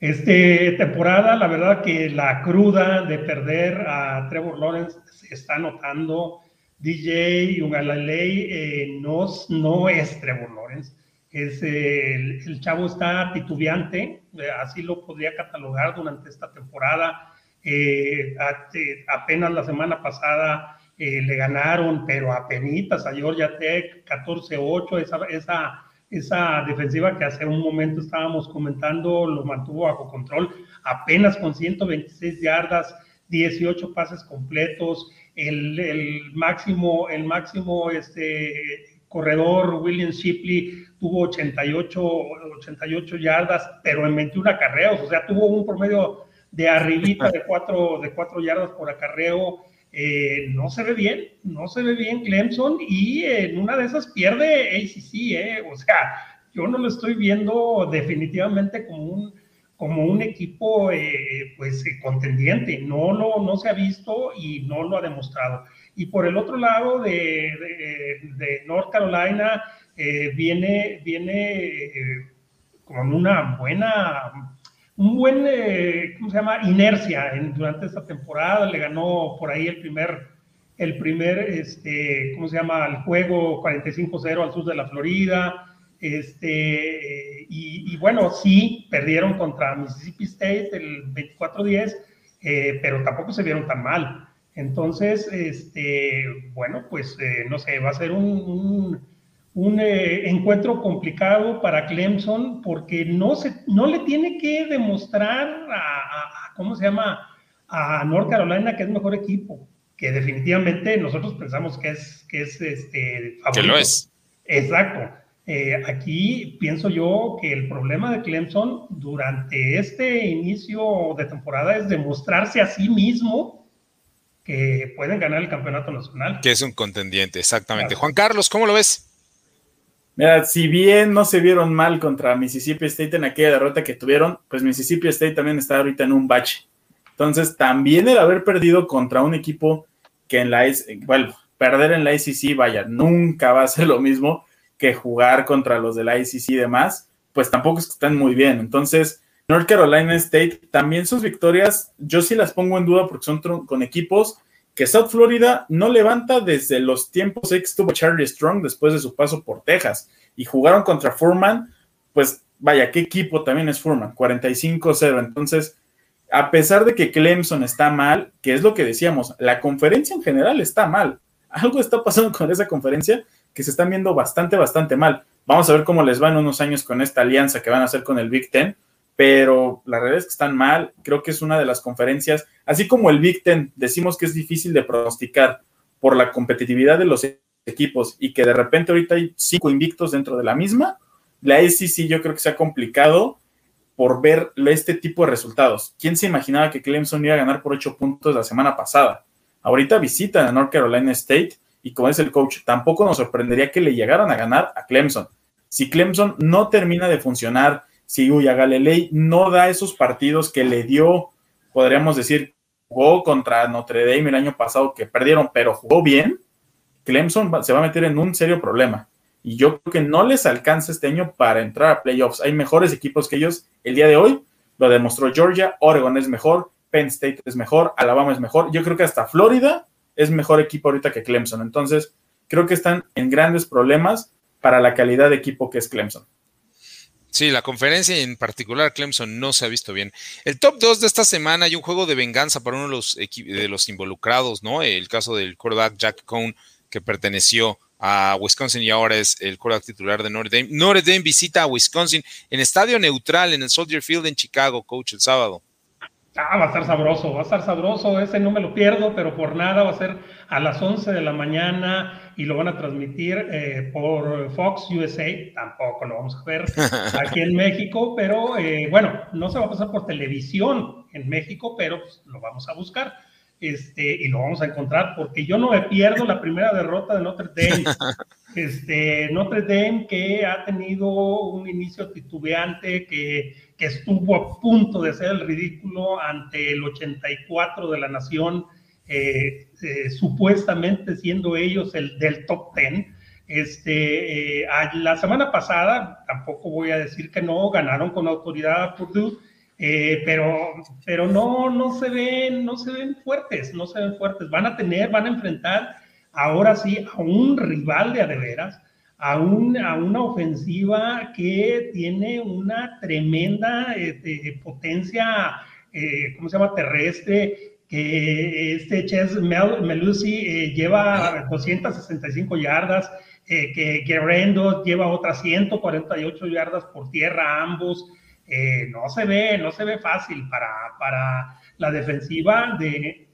este temporada. La verdad que la cruda de perder a Trevor Lawrence se está notando. DJ Ungalalei eh, no, no es Trevor Lawrence es el, chavo está titubeante, eh, así lo podría catalogar durante esta temporada. Eh, apenas la semana pasada eh, le ganaron, pero apenas a Georgia Tech 14-8, esa, esa, esa defensiva que hace un momento estábamos comentando lo mantuvo bajo control, apenas con 126 yardas, 18 pases completos, el, el máximo, el máximo este, corredor William Shipley tuvo 88, 88 yardas, pero en 21 acarreos, o sea, tuvo un promedio de arribita de 4, de cuatro yardas por acarreo. Eh, no se ve bien, no se ve bien Clemson y en una de esas pierde ACC, eh, o sea, yo no lo estoy viendo definitivamente como un, como un equipo eh, pues contendiente, no, lo, no se ha visto y no lo ha demostrado. Y por el otro lado de, de, North Carolina eh, viene, viene eh, con una buena, un buen, eh, ¿cómo se llama? Inercia durante esta temporada. Le ganó por ahí el primer, el primer, este, ¿cómo se llama? El juego 45-0 al sur de la Florida. Este, y, y, bueno, sí, perdieron contra Mississippi State el 24-10, pero tampoco se vieron tan mal. Entonces, este, bueno, pues eh, no sé, va a ser un, un, eh, encuentro complicado para Clemson porque no, se, no le tiene que demostrar a, ¿cómo se llama? A North Carolina que es mejor equipo, que definitivamente nosotros pensamos que es, que es este, favorito. Que lo es. Exacto. Eh, aquí pienso yo que el problema de Clemson durante este inicio de temporada es demostrarse a sí mismo que pueden ganar el campeonato nacional. Que es un contendiente, exactamente. Juan Carlos, ¿cómo lo ves? Mira, si bien no se vieron mal contra Mississippi State en aquella derrota que tuvieron, pues Mississippi State también está ahorita en un bache. Entonces, también el haber perdido contra un equipo que en la, bueno, perder en la ICC, vaya, nunca va a ser lo mismo que jugar contra los de la ICC y demás, pues tampoco es que están muy bien. Entonces, North Carolina State, también sus victorias, yo sí las pongo en duda porque son con equipos que South Florida no levanta desde los tiempos que estuvo Charlie Strong después de su paso por Texas y jugaron contra Furman, pues vaya, qué equipo también es Furman, 45-0. Entonces, a pesar de que Clemson está mal, que es lo que decíamos, la conferencia en general está mal. Algo está pasando con esa conferencia que se están viendo bastante, bastante mal. Vamos a ver cómo les va en unos años con esta alianza que van a hacer con el Big Ten pero la realidad es que están mal. Creo que es una de las conferencias, así como el Big Ten, decimos que es difícil de pronosticar por la competitividad de los equipos y que de repente ahorita hay cinco invictos dentro de la misma. La SEC yo creo que se ha complicado por ver este tipo de resultados. ¿Quién se imaginaba que Clemson iba a ganar por ocho puntos la semana pasada? Ahorita visitan a North Carolina State y como es el coach, tampoco nos sorprendería que le llegaran a ganar a Clemson. Si Clemson no termina de funcionar, si Uya Galilei no da esos partidos que le dio, podríamos decir, jugó contra Notre Dame el año pasado que perdieron, pero jugó bien, Clemson se va a meter en un serio problema. Y yo creo que no les alcanza este año para entrar a playoffs. Hay mejores equipos que ellos el día de hoy. Lo demostró Georgia, Oregon es mejor, Penn State es mejor, Alabama es mejor. Yo creo que hasta Florida es mejor equipo ahorita que Clemson. Entonces, creo que están en grandes problemas para la calidad de equipo que es Clemson. Sí, la conferencia y en particular Clemson no se ha visto bien. El top 2 de esta semana hay un juego de venganza para uno de los, de los involucrados, ¿no? El caso del quarterback Jack Cohn, que perteneció a Wisconsin y ahora es el quarterback titular de Notre Dame. Notre Dame visita a Wisconsin en estadio neutral en el Soldier Field en Chicago, coach, el sábado. Ah, va a estar sabroso, va a estar sabroso, ese no me lo pierdo, pero por nada va a ser a las 11 de la mañana y lo van a transmitir eh, por Fox USA, tampoco lo vamos a ver aquí en México, pero eh, bueno, no se va a pasar por televisión en México, pero pues, lo vamos a buscar. Este, y lo vamos a encontrar porque yo no me pierdo la primera derrota de Notre Dame. Este, Notre Dame que ha tenido un inicio titubeante, que, que estuvo a punto de hacer el ridículo ante el 84 de la nación, eh, eh, supuestamente siendo ellos el del top 10. Este, eh, la semana pasada, tampoco voy a decir que no, ganaron con autoridad a Purdue, pero, pero no, no se ven, no se ven fuertes, no se ven fuertes. Van a tener, van a enfrentar ahora sí a un rival de adeveras, a, a una ofensiva que tiene una tremenda este, potencia, eh, ¿cómo se llama?, terrestre, que este Ches Melusi eh, lleva 265 yardas, eh, que Guerrero lleva otras 148 yardas por tierra ambos. no se ve, no se ve fácil para, para la defensiva de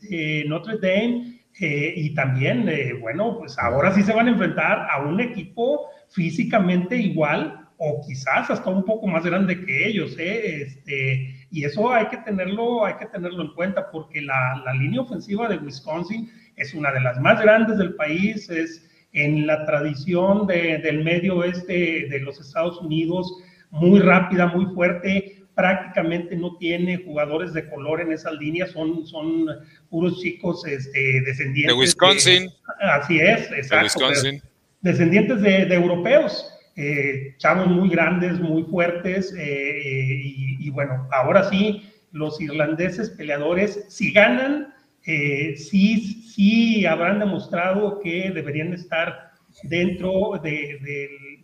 Notre Dame eh, y también, eh, bueno, pues ahora sí se van a enfrentar a un equipo físicamente igual o quizás hasta un poco más grande que ellos, ¿eh? este, y eso hay que tenerlo, hay que tenerlo en cuenta porque la, la, línea ofensiva de Wisconsin es una de las más grandes del país, es en la tradición de, del medio oeste de los Estados Unidos, muy rápida, muy fuerte, prácticamente no tiene jugadores de color en esa línea, son, son puros chicos este, descendientes. De Wisconsin. así es, exacto. Descendientes de, europeos, eh, chavos muy grandes, muy fuertes, eh, y, bueno, ahora sí, los irlandeses peleadores, si ganan, eh, sí, sí habrán demostrado que deberían estar dentro de,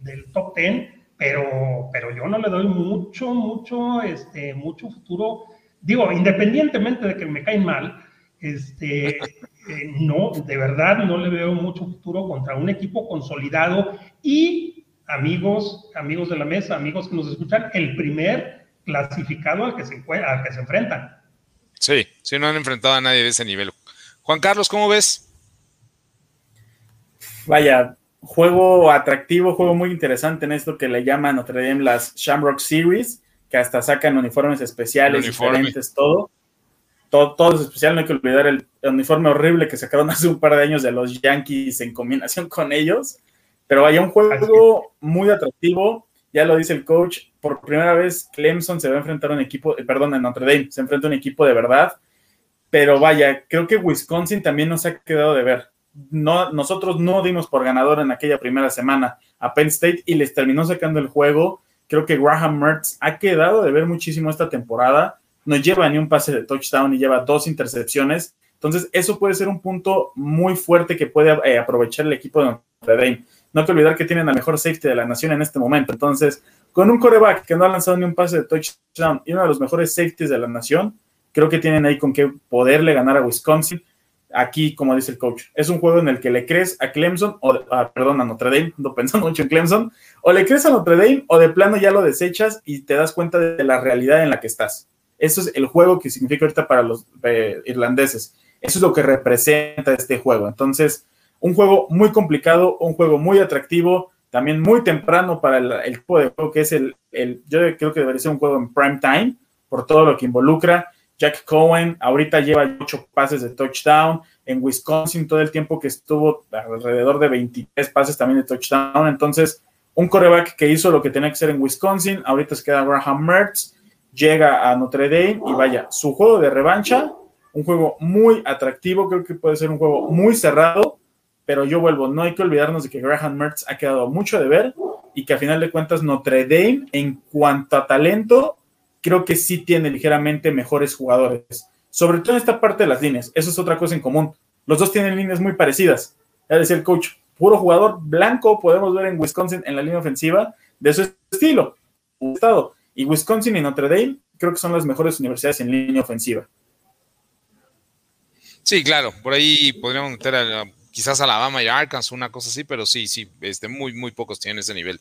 del top 10 pero, pero yo no le doy mucho, mucho, este, mucho futuro. Digo, independientemente de que me caen mal, este, eh, no, de verdad no le veo mucho futuro contra un equipo consolidado y amigos, amigos de la mesa, amigos que nos escuchan, el primer clasificado al que se, al que se enfrentan. Sí, sí, no han enfrentado a nadie de ese nivel. Juan Carlos, ¿cómo ves? Vaya, juego atractivo, juego muy interesante en esto que le llaman Notre Dame las Shamrock Series, que hasta sacan uniformes especiales, diferentes, todo. todo. Todo es especial, no hay que olvidar el, uniforme horrible que sacaron hace un par de años de los Yankees en combinación con ellos. Pero vaya, un juego muy atractivo, ya lo dice el coach, por primera vez Clemson se va a enfrentar a un equipo, eh, perdón, en Notre Dame, se enfrenta a un equipo de verdad, pero vaya, creo que Wisconsin también nos ha quedado de ver no, nosotros no dimos por ganador en aquella primera semana a Penn State y les terminó sacando el juego. Creo que Graham Mertz ha quedado de ver muchísimo esta temporada. No lleva ni un pase de touchdown y lleva dos intercepciones. Entonces, eso puede ser un punto muy fuerte que puede eh, aprovechar el equipo de Notre Dame. No hay que olvidar que tienen la mejor safety de la nación en este momento. Entonces, con un coreback que no ha lanzado ni un pase de touchdown y uno de los mejores safeties de la nación, creo que tienen ahí con qué poderle ganar a Wisconsin aquí, como dice el coach, es un juego en el que le crees a Clemson, o perdón, a Notre Dame, no pensando mucho en Clemson, o le crees a Notre Dame o de plano ya lo desechas y te das cuenta de la realidad en la que estás. Eso es el juego que significa ahorita para los eh, irlandeses. Eso es lo que representa este juego. Entonces, un juego muy complicado, un juego muy atractivo, también muy temprano para el, el juego de juego que es el, el, yo creo que debería ser un juego en prime time por todo lo que involucra Jack Cohen ahorita lleva ocho pases de touchdown. En Wisconsin todo el tiempo que estuvo alrededor de 23 pases también de touchdown. Entonces, un coreback que hizo lo que tenía que hacer en Wisconsin, ahorita se queda Graham Mertz, llega a Notre Dame y vaya, su juego de revancha, un juego muy atractivo, creo que puede ser un juego muy cerrado, pero yo vuelvo, no hay que olvidarnos de que Graham Mertz ha quedado mucho de ver y que a final de cuentas Notre Dame en cuanto a talento creo que sí tiene ligeramente mejores jugadores. Sobre todo en esta parte de las líneas. Eso es otra cosa en común. Los dos tienen líneas muy parecidas. Decía el coach, puro jugador blanco podemos ver en Wisconsin en la línea ofensiva de su estilo. Estado. Y Wisconsin y Notre Dame creo que son las mejores universidades en línea ofensiva. Sí, claro. Por ahí podríamos meter a quizás Alabama y Arkansas, una cosa así, pero sí, sí, este, muy, muy pocos tienen ese nivel.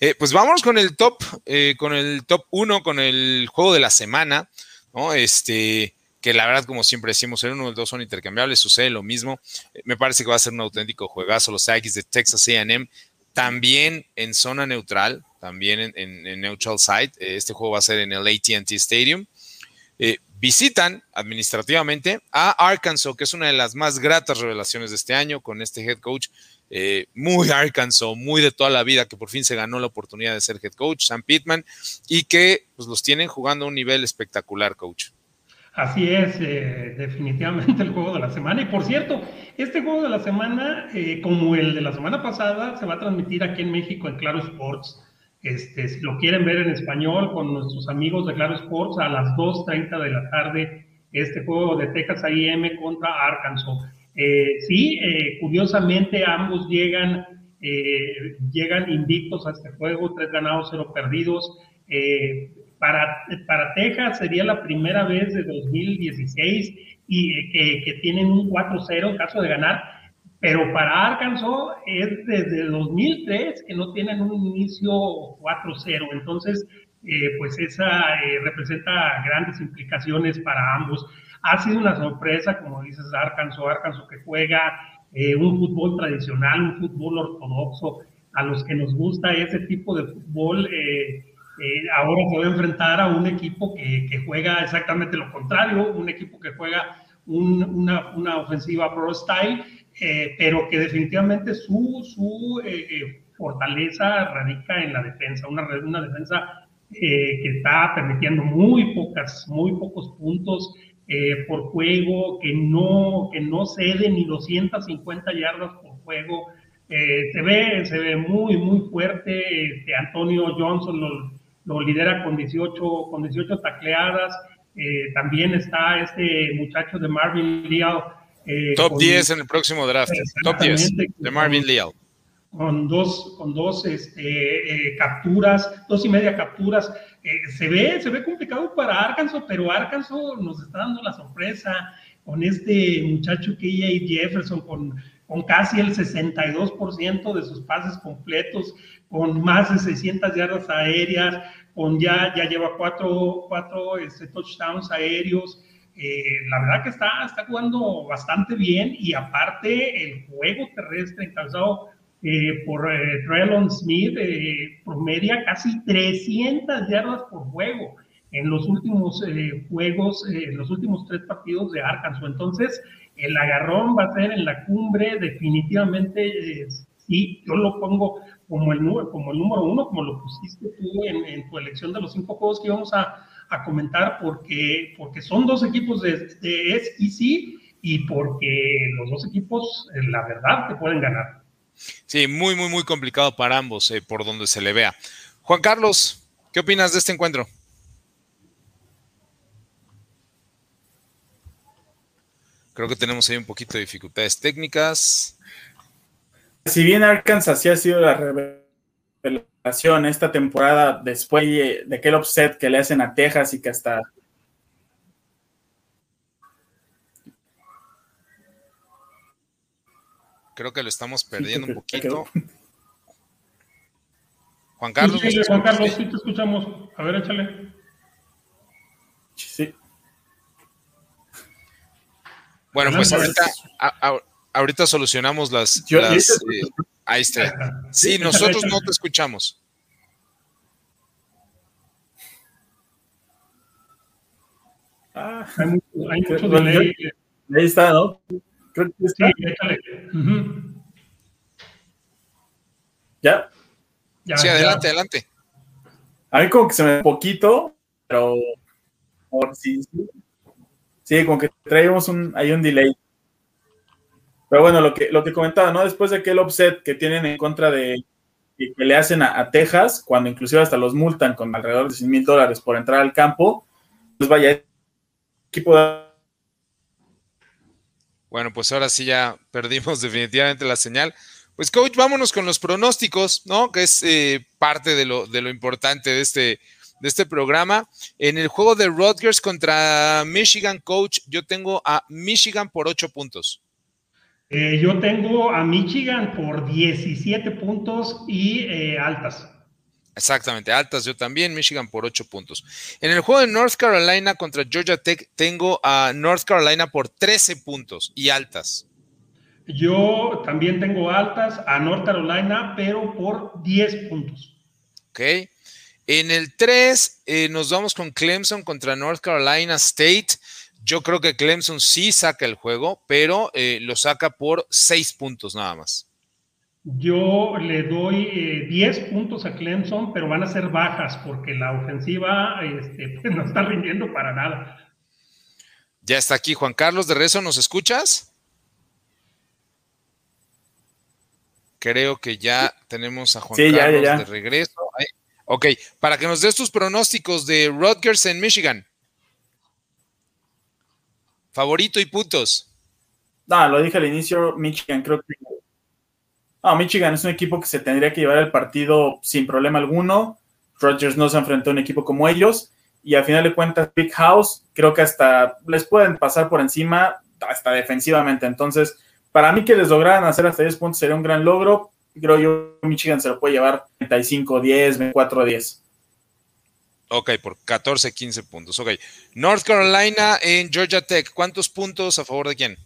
Eh, pues vamos con el top, eh, con el top 1, con el juego de la semana, ¿no? Este, que la verdad, como siempre decimos, el uno y el dos son intercambiables, sucede lo mismo. Me parece que va a ser un auténtico juegazo. Los Aggies de Texas AM, también en zona neutral, también en, neutral site. Este juego va a ser en el ATT Stadium. Eh, visitan administrativamente a Arkansas, que es una de las más gratas revelaciones de este año, con este head coach eh, muy Arkansas, muy de toda la vida, que por fin se ganó la oportunidad de ser head coach, Sam Pittman, y que pues, los tienen jugando a un nivel espectacular, coach. Así es, eh, definitivamente el juego de la semana. Y por cierto, este juego de la semana, como el de la semana pasada, se va a transmitir aquí en México en Claro Sports. Este, si lo quieren ver en español con nuestros amigos de Claro Sports a las 2.30 de la tarde, este juego de Texas A&M contra Arkansas. Eh, sí, eh, curiosamente ambos llegan, eh, llegan invictos a este juego, tres ganados, cero perdidos. para, para Texas sería la primera vez de 2016 y que, tienen un 4-0 en caso de ganar pero para Arkansas es desde 2003 que no tienen un inicio 4-0. Entonces, eh, pues esa eh, representa grandes implicaciones para ambos. Ha sido una sorpresa, como dices, Arkansas, Arkansas que juega eh, un fútbol tradicional, un fútbol ortodoxo. A los que nos gusta ese tipo de fútbol, ahora se va a enfrentar a un equipo que, que juega exactamente lo contrario, un equipo que juega una, una ofensiva pro style eh, pero que definitivamente su, su eh, eh, fortaleza radica en la defensa, una, una defensa que está permitiendo muy pocas, muy pocos puntos por juego, que no, que no cede ni 250 yardas por juego. se, ve, se ve muy, muy fuerte. Este, Antonio Johnson lo, lidera con 18, con 18 tacleadas. también está este muchacho de Marvin Leal, eh, Top 10 en el próximo draft. Top 10 de Marvin Leal. Con dos, con dos este, eh, capturas, dos y media capturas. Eh, se, ve, se ve complicado para Arkansas, pero Arkansas nos está dando la sorpresa con este muchacho KJ Jefferson, con, con casi el 62% de sus pases completos, con más de 600 yardas aéreas, con ya, ya lleva cuatro, cuatro este, touchdowns aéreos. Eh, la verdad que está, está jugando bastante bien y aparte el juego terrestre encabezado eh, por eh, Trellon Smith promedia casi 300 yardas por juego en los últimos juegos, en los últimos tres partidos de Arkansas. Entonces, el agarrón va a ser en la cumbre, definitivamente, sí, yo lo pongo como el, como el número uno, como lo pusiste tú en, en tu elección de los cinco juegos que íbamos a, a comentar porque, porque son dos equipos de, de SEC y porque los dos equipos, eh, la verdad, te pueden ganar. Sí, muy, muy, muy complicado para ambos, eh, por donde se le vea. Juan Carlos, ¿qué opinas de este encuentro? Creo que tenemos ahí un poquito de dificultades técnicas. Si bien Arkansas sí ha sido la revelación esta temporada después de aquel upset que le hacen a Texas y que hasta creo que lo estamos perdiendo un poquito. Juan Carlos. Juan Carlos, sí te escuchamos. A ver, échale. Sí. Bueno, pues ahorita, ahorita solucionamos las. las Ahí está. Sí, nosotros no te escuchamos. Ah, hay mucho, delay. Ahí está, ¿no? Creo que está. ¿Ya? sí, adelante, adelante. A mí como que se me ve poquito, pero sí, sí. Sí, como que traemos un, hay un delay. Pero bueno, lo que, lo que comentaba, ¿no? Después de aquel offset que tienen en contra de que le hacen a, Texas, cuando inclusive hasta los multan con alrededor de 100 mil dólares por entrar al campo, pues vaya, equipo Bueno, pues ahora sí ya perdimos definitivamente la señal. Pues coach, vámonos con los pronósticos, ¿no? Que es eh, parte de lo, de lo importante de este, de este programa. En el juego de Rutgers contra Michigan, coach, yo tengo a Michigan por ocho puntos. Eh, yo tengo a Michigan por 17 puntos y eh, altas. Exactamente, altas yo también, Michigan por 8 puntos. En el juego de North Carolina contra Georgia Tech tengo a North Carolina por 13 puntos y altas. Yo también tengo altas a North Carolina, pero por 10 puntos. Ok. En el 3 eh, nos vamos con Clemson contra North Carolina State. Yo creo que Clemson sí saca el juego, pero eh, lo saca por 6 puntos nada más. Yo le doy 10 eh, puntos a Clemson, pero van a ser bajas porque la ofensiva este, pues, no está rindiendo para nada. Ya está aquí Juan Carlos de Rezo, ¿nos escuchas? Creo que ya tenemos a Juan Carlos de regreso. Ok, para que nos des tus pronósticos de Rutgers en Michigan. Favorito y puntos. No, lo dije al inicio, Michigan creo que no, Michigan es un equipo que se tendría que llevar el partido sin problema alguno. Rodgers no se enfrentó a un equipo como ellos. Y al final de cuentas, Big House, creo que hasta les pueden pasar por encima, hasta defensivamente. Entonces, para mí que les lograran hacer hasta 10 puntos sería un gran logro. Creo yo Michigan se lo puede llevar 35-10, 24-10. Ok, por 14, 15 puntos. Ok. North Carolina en Georgia Tech. ¿Cuántos puntos a favor de quién?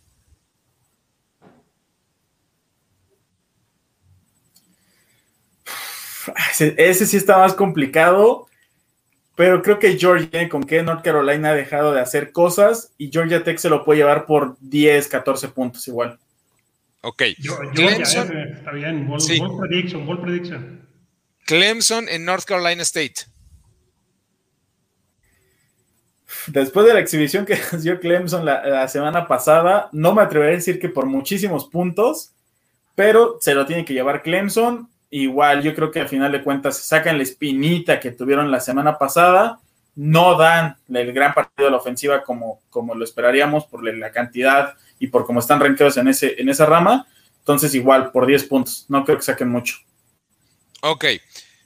Ese, sí está más complicado, pero creo que Georgia, con que North Carolina ha dejado de hacer cosas y Georgia Tech se lo puede llevar por 10, 14 puntos igual. Ok. Clemson, eh, está bien, ball, prediction, ball prediction. Clemson en North Carolina State. Después de la exhibición que dio Clemson la, semana pasada, no me atreveré a decir que por muchísimos puntos, pero se lo tiene que llevar Clemson Igual yo creo que al final de cuentas sacan la espinita que tuvieron la semana pasada, no dan el gran partido de la ofensiva como, como lo esperaríamos por la cantidad y por cómo están rankeados en, ese, en esa rama. Entonces igual, por 10 puntos, no creo que saquen mucho. Ok.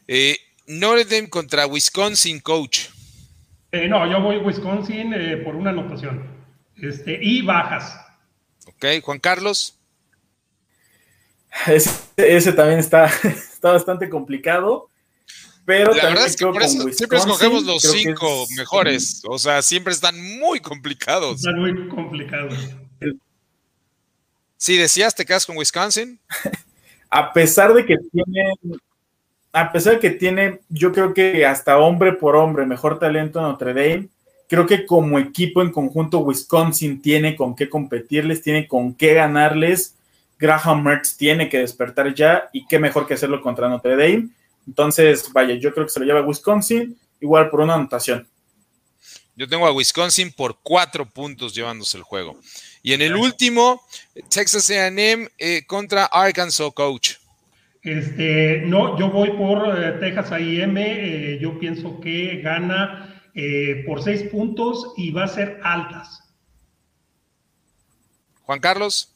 Eh, Notre Dame contra Wisconsin, coach. Eh, no, yo voy Wisconsin eh, por una anotación. Este, y bajas. Ok, Juan Carlos. Ese, también está, está bastante complicado. Pero la verdad es que siempre escogemos los cinco mejores. O sea, siempre están muy complicados. Están muy complicados. Sí, decías, te quedas con Wisconsin. a pesar de que tiene, a pesar de que tiene, yo creo que hasta hombre por hombre, mejor talento Notre Dame, creo que como equipo en conjunto Wisconsin tiene con qué competirles, tiene con qué ganarles Graham Mertz tiene que despertar ya y qué mejor que hacerlo contra Notre Dame. Entonces, vaya, yo creo que se lo lleva a Wisconsin, igual por una anotación. Yo tengo a Wisconsin por cuatro puntos llevándose el juego. Y en el último, Texas AM eh, contra Arkansas, coach. Este, no, yo voy por eh, Texas AM. Eh, yo pienso que gana por seis puntos y va a ser altas. Juan Carlos.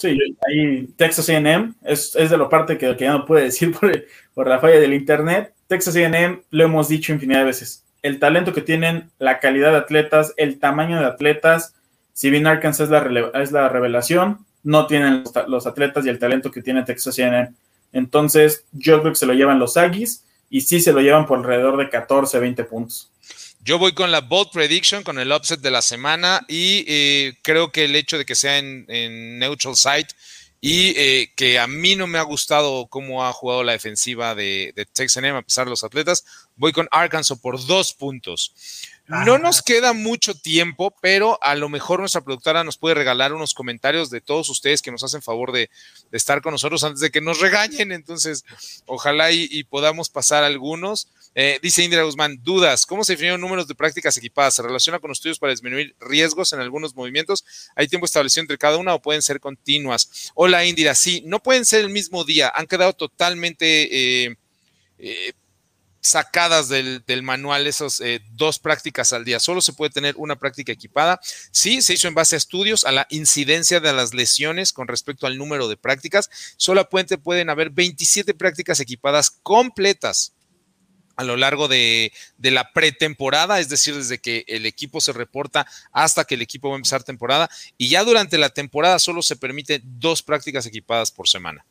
Sí, ahí Texas AM es, de lo parte que, que, ya no puede decir por, por la falla del internet. Texas AM lo hemos dicho infinidad de veces. El talento que tienen, la calidad de atletas, el tamaño de atletas. Si bien Arkansas es la, es la revelación, no tienen los, atletas y el talento que tiene Texas AM. Entonces, yo creo que se lo llevan los Aggies y sí se lo llevan por alrededor de 14, 20 puntos. Yo voy con la bold prediction, con el upset de la semana y eh, creo que el hecho de que sea en, neutral site y eh, que a mí no me ha gustado cómo ha jugado la defensiva de, de Texas a pesar de los atletas, voy con Arkansas por dos puntos. No nos queda mucho tiempo, pero a lo mejor nuestra productora nos puede regalar unos comentarios de todos ustedes que nos hacen favor de, estar con nosotros antes de que nos regañen. Entonces, ojalá y podamos pasar algunos. Eh, dice Indira Guzmán, dudas, ¿cómo se definieron números de prácticas equipadas? ¿Se relaciona con estudios para disminuir riesgos en algunos movimientos? ¿Hay tiempo establecido entre cada una o pueden ser continuas? Hola Indira, sí, no pueden ser el mismo día, han quedado totalmente eh, eh, sacadas del, manual esas dos prácticas al día. Solo se puede tener una práctica equipada. Sí, se hizo en base a estudios, a la incidencia de las lesiones con respecto al número de prácticas. Solamente pueden haber 27 prácticas equipadas completas a lo largo de, la pretemporada, es decir, desde que el equipo se reporta hasta que el equipo va a empezar temporada. Y ya durante la temporada solo se permite dos prácticas equipadas por semana.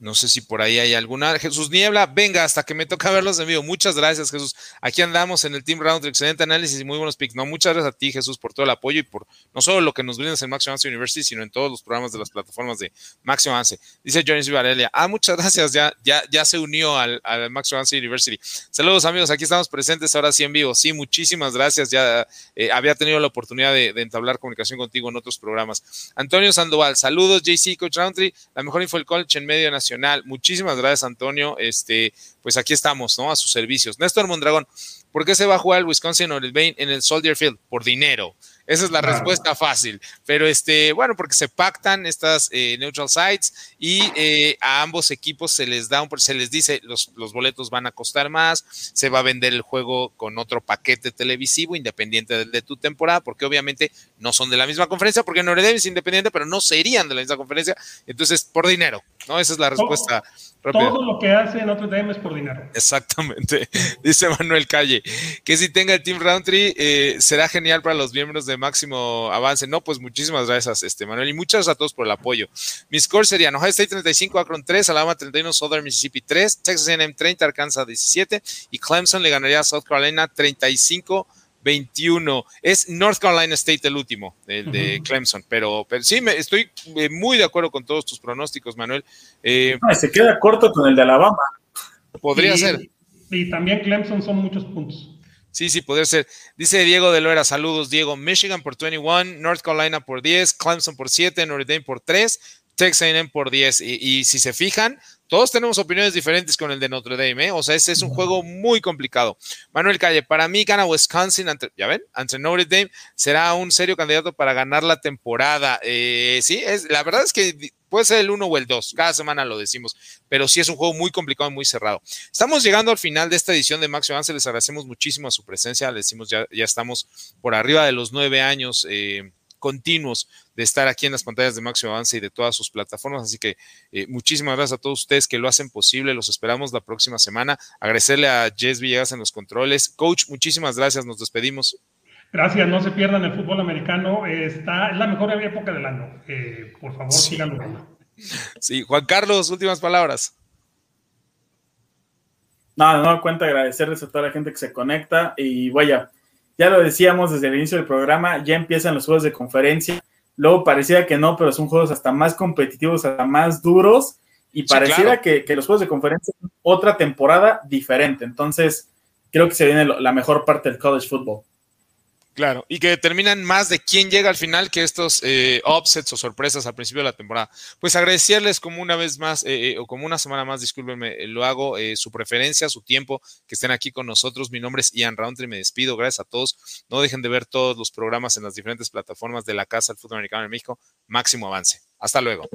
No sé si por ahí hay alguna. Jesús Niebla, venga, hasta que me toca verlos en vivo. Muchas gracias, Jesús. Aquí andamos en el Team Round, excelente análisis y muy buenos picks. No, muchas gracias a ti, Jesús, por todo el apoyo y por no solo lo que nos brindas en Maximum Avance University, sino en todos los programas de las plataformas de Maximum Avance. Dice Johnny Varelia, ah, muchas gracias, ya, ya, ya se unió al, al Avance University. Saludos, amigos, aquí estamos presentes ahora sí en vivo. Sí, muchísimas gracias. Ya eh, había tenido la oportunidad de, de, entablar comunicación contigo en otros programas. Antonio Sandoval, saludos, JC, Coach Roundtree, la mejor info del college en medio nacional. Muchísimas gracias, Antonio. Este, pues aquí estamos, ¿no? A sus servicios. Néstor Mondragón, ¿por qué se va a jugar el Wisconsin o el Bain en el Soldier Field? Por dinero. Esa es la claro. respuesta fácil. Pero este, bueno, porque se pactan estas eh, neutral sites y eh, a ambos equipos se les da un, se les dice los, los boletos van a costar más, se va a vender el juego con otro paquete televisivo independiente del de tu temporada, porque obviamente no son de la misma conferencia, porque Notre Dame es independiente, pero no serían de la misma conferencia. Entonces, por dinero, ¿no? Esa es la respuesta. Todo, todo lo que hace Notre Dame es por dinero. Exactamente. Dice Manuel Calle, que si tenga el Team Roundtree, eh, será genial para los miembros de máximo avance. No, pues muchísimas gracias, este Manuel, y muchas gracias a todos por el apoyo. Mi score sería Ohio State 35, Akron 3, Alabama 31, Southern Mississippi 3, Texas A&M 30, Arkansas 17 y Clemson le ganaría a South Carolina 35. 21. Es North Carolina State el último, el de uh -huh. Clemson, pero, pero sí, me, estoy eh, muy de acuerdo con todos tus pronósticos, Manuel. Eh, no, se queda corto con el de Alabama. Podría y, ser. Y también Clemson son muchos puntos. Sí, sí, podría ser. Dice Diego de Loera, saludos, Diego. Michigan por 21, North Carolina por 10, Clemson por 7, Notre Dame por 3, Texas A&M por 10. Y, si se fijan, todos tenemos opiniones diferentes con el de Notre Dame, ¿eh? O sea, ese es un juego muy complicado. Manuel Calle, para mí gana Wisconsin, ante, ya ven, ante Notre Dame, será un serio candidato para ganar la temporada. Eh, sí, es, la verdad es que puede ser el 1 o el 2, cada semana lo decimos, pero sí es un juego muy complicado y muy cerrado. Estamos llegando al final de esta edición de Max Avance, les agradecemos muchísimo su presencia, les decimos ya, ya estamos por arriba de los nueve años. Eh, continuos de estar aquí en las pantallas de Máximo Avance y de todas sus plataformas. Así que eh, muchísimas gracias a todos ustedes que lo hacen posible. Los esperamos la próxima semana. Agradecerle a Jess Villegas en los controles. Coach, muchísimas gracias. Nos despedimos. Gracias, no se pierdan el fútbol americano. Está, es la mejor época del año. Eh, por favor, sí. síganlo. Sí, Juan Carlos, últimas palabras. Nada, no, no cuenta agradecerles a toda la gente que se conecta y vaya, ya lo decíamos desde el inicio del programa, ya empiezan los juegos de conferencia. Luego parecía que no, pero son juegos hasta más competitivos, hasta más duros. Y sí, pareciera claro. que, que, los juegos de conferencia son otra temporada diferente. Entonces, creo que se viene la mejor parte del college football. Claro, y que determinan más de quién llega al final que estos eh, offsets o sorpresas al principio de la temporada. Pues agradecerles como una vez más, eh, eh, o como una semana más, discúlpenme, lo hago, eh, su preferencia, su tiempo, que estén aquí con nosotros. Mi nombre es Ian Roundtree, me despido, gracias a todos. No dejen de ver todos los programas en las diferentes plataformas de la Casa del Fútbol Americano en México. Máximo avance. Hasta luego.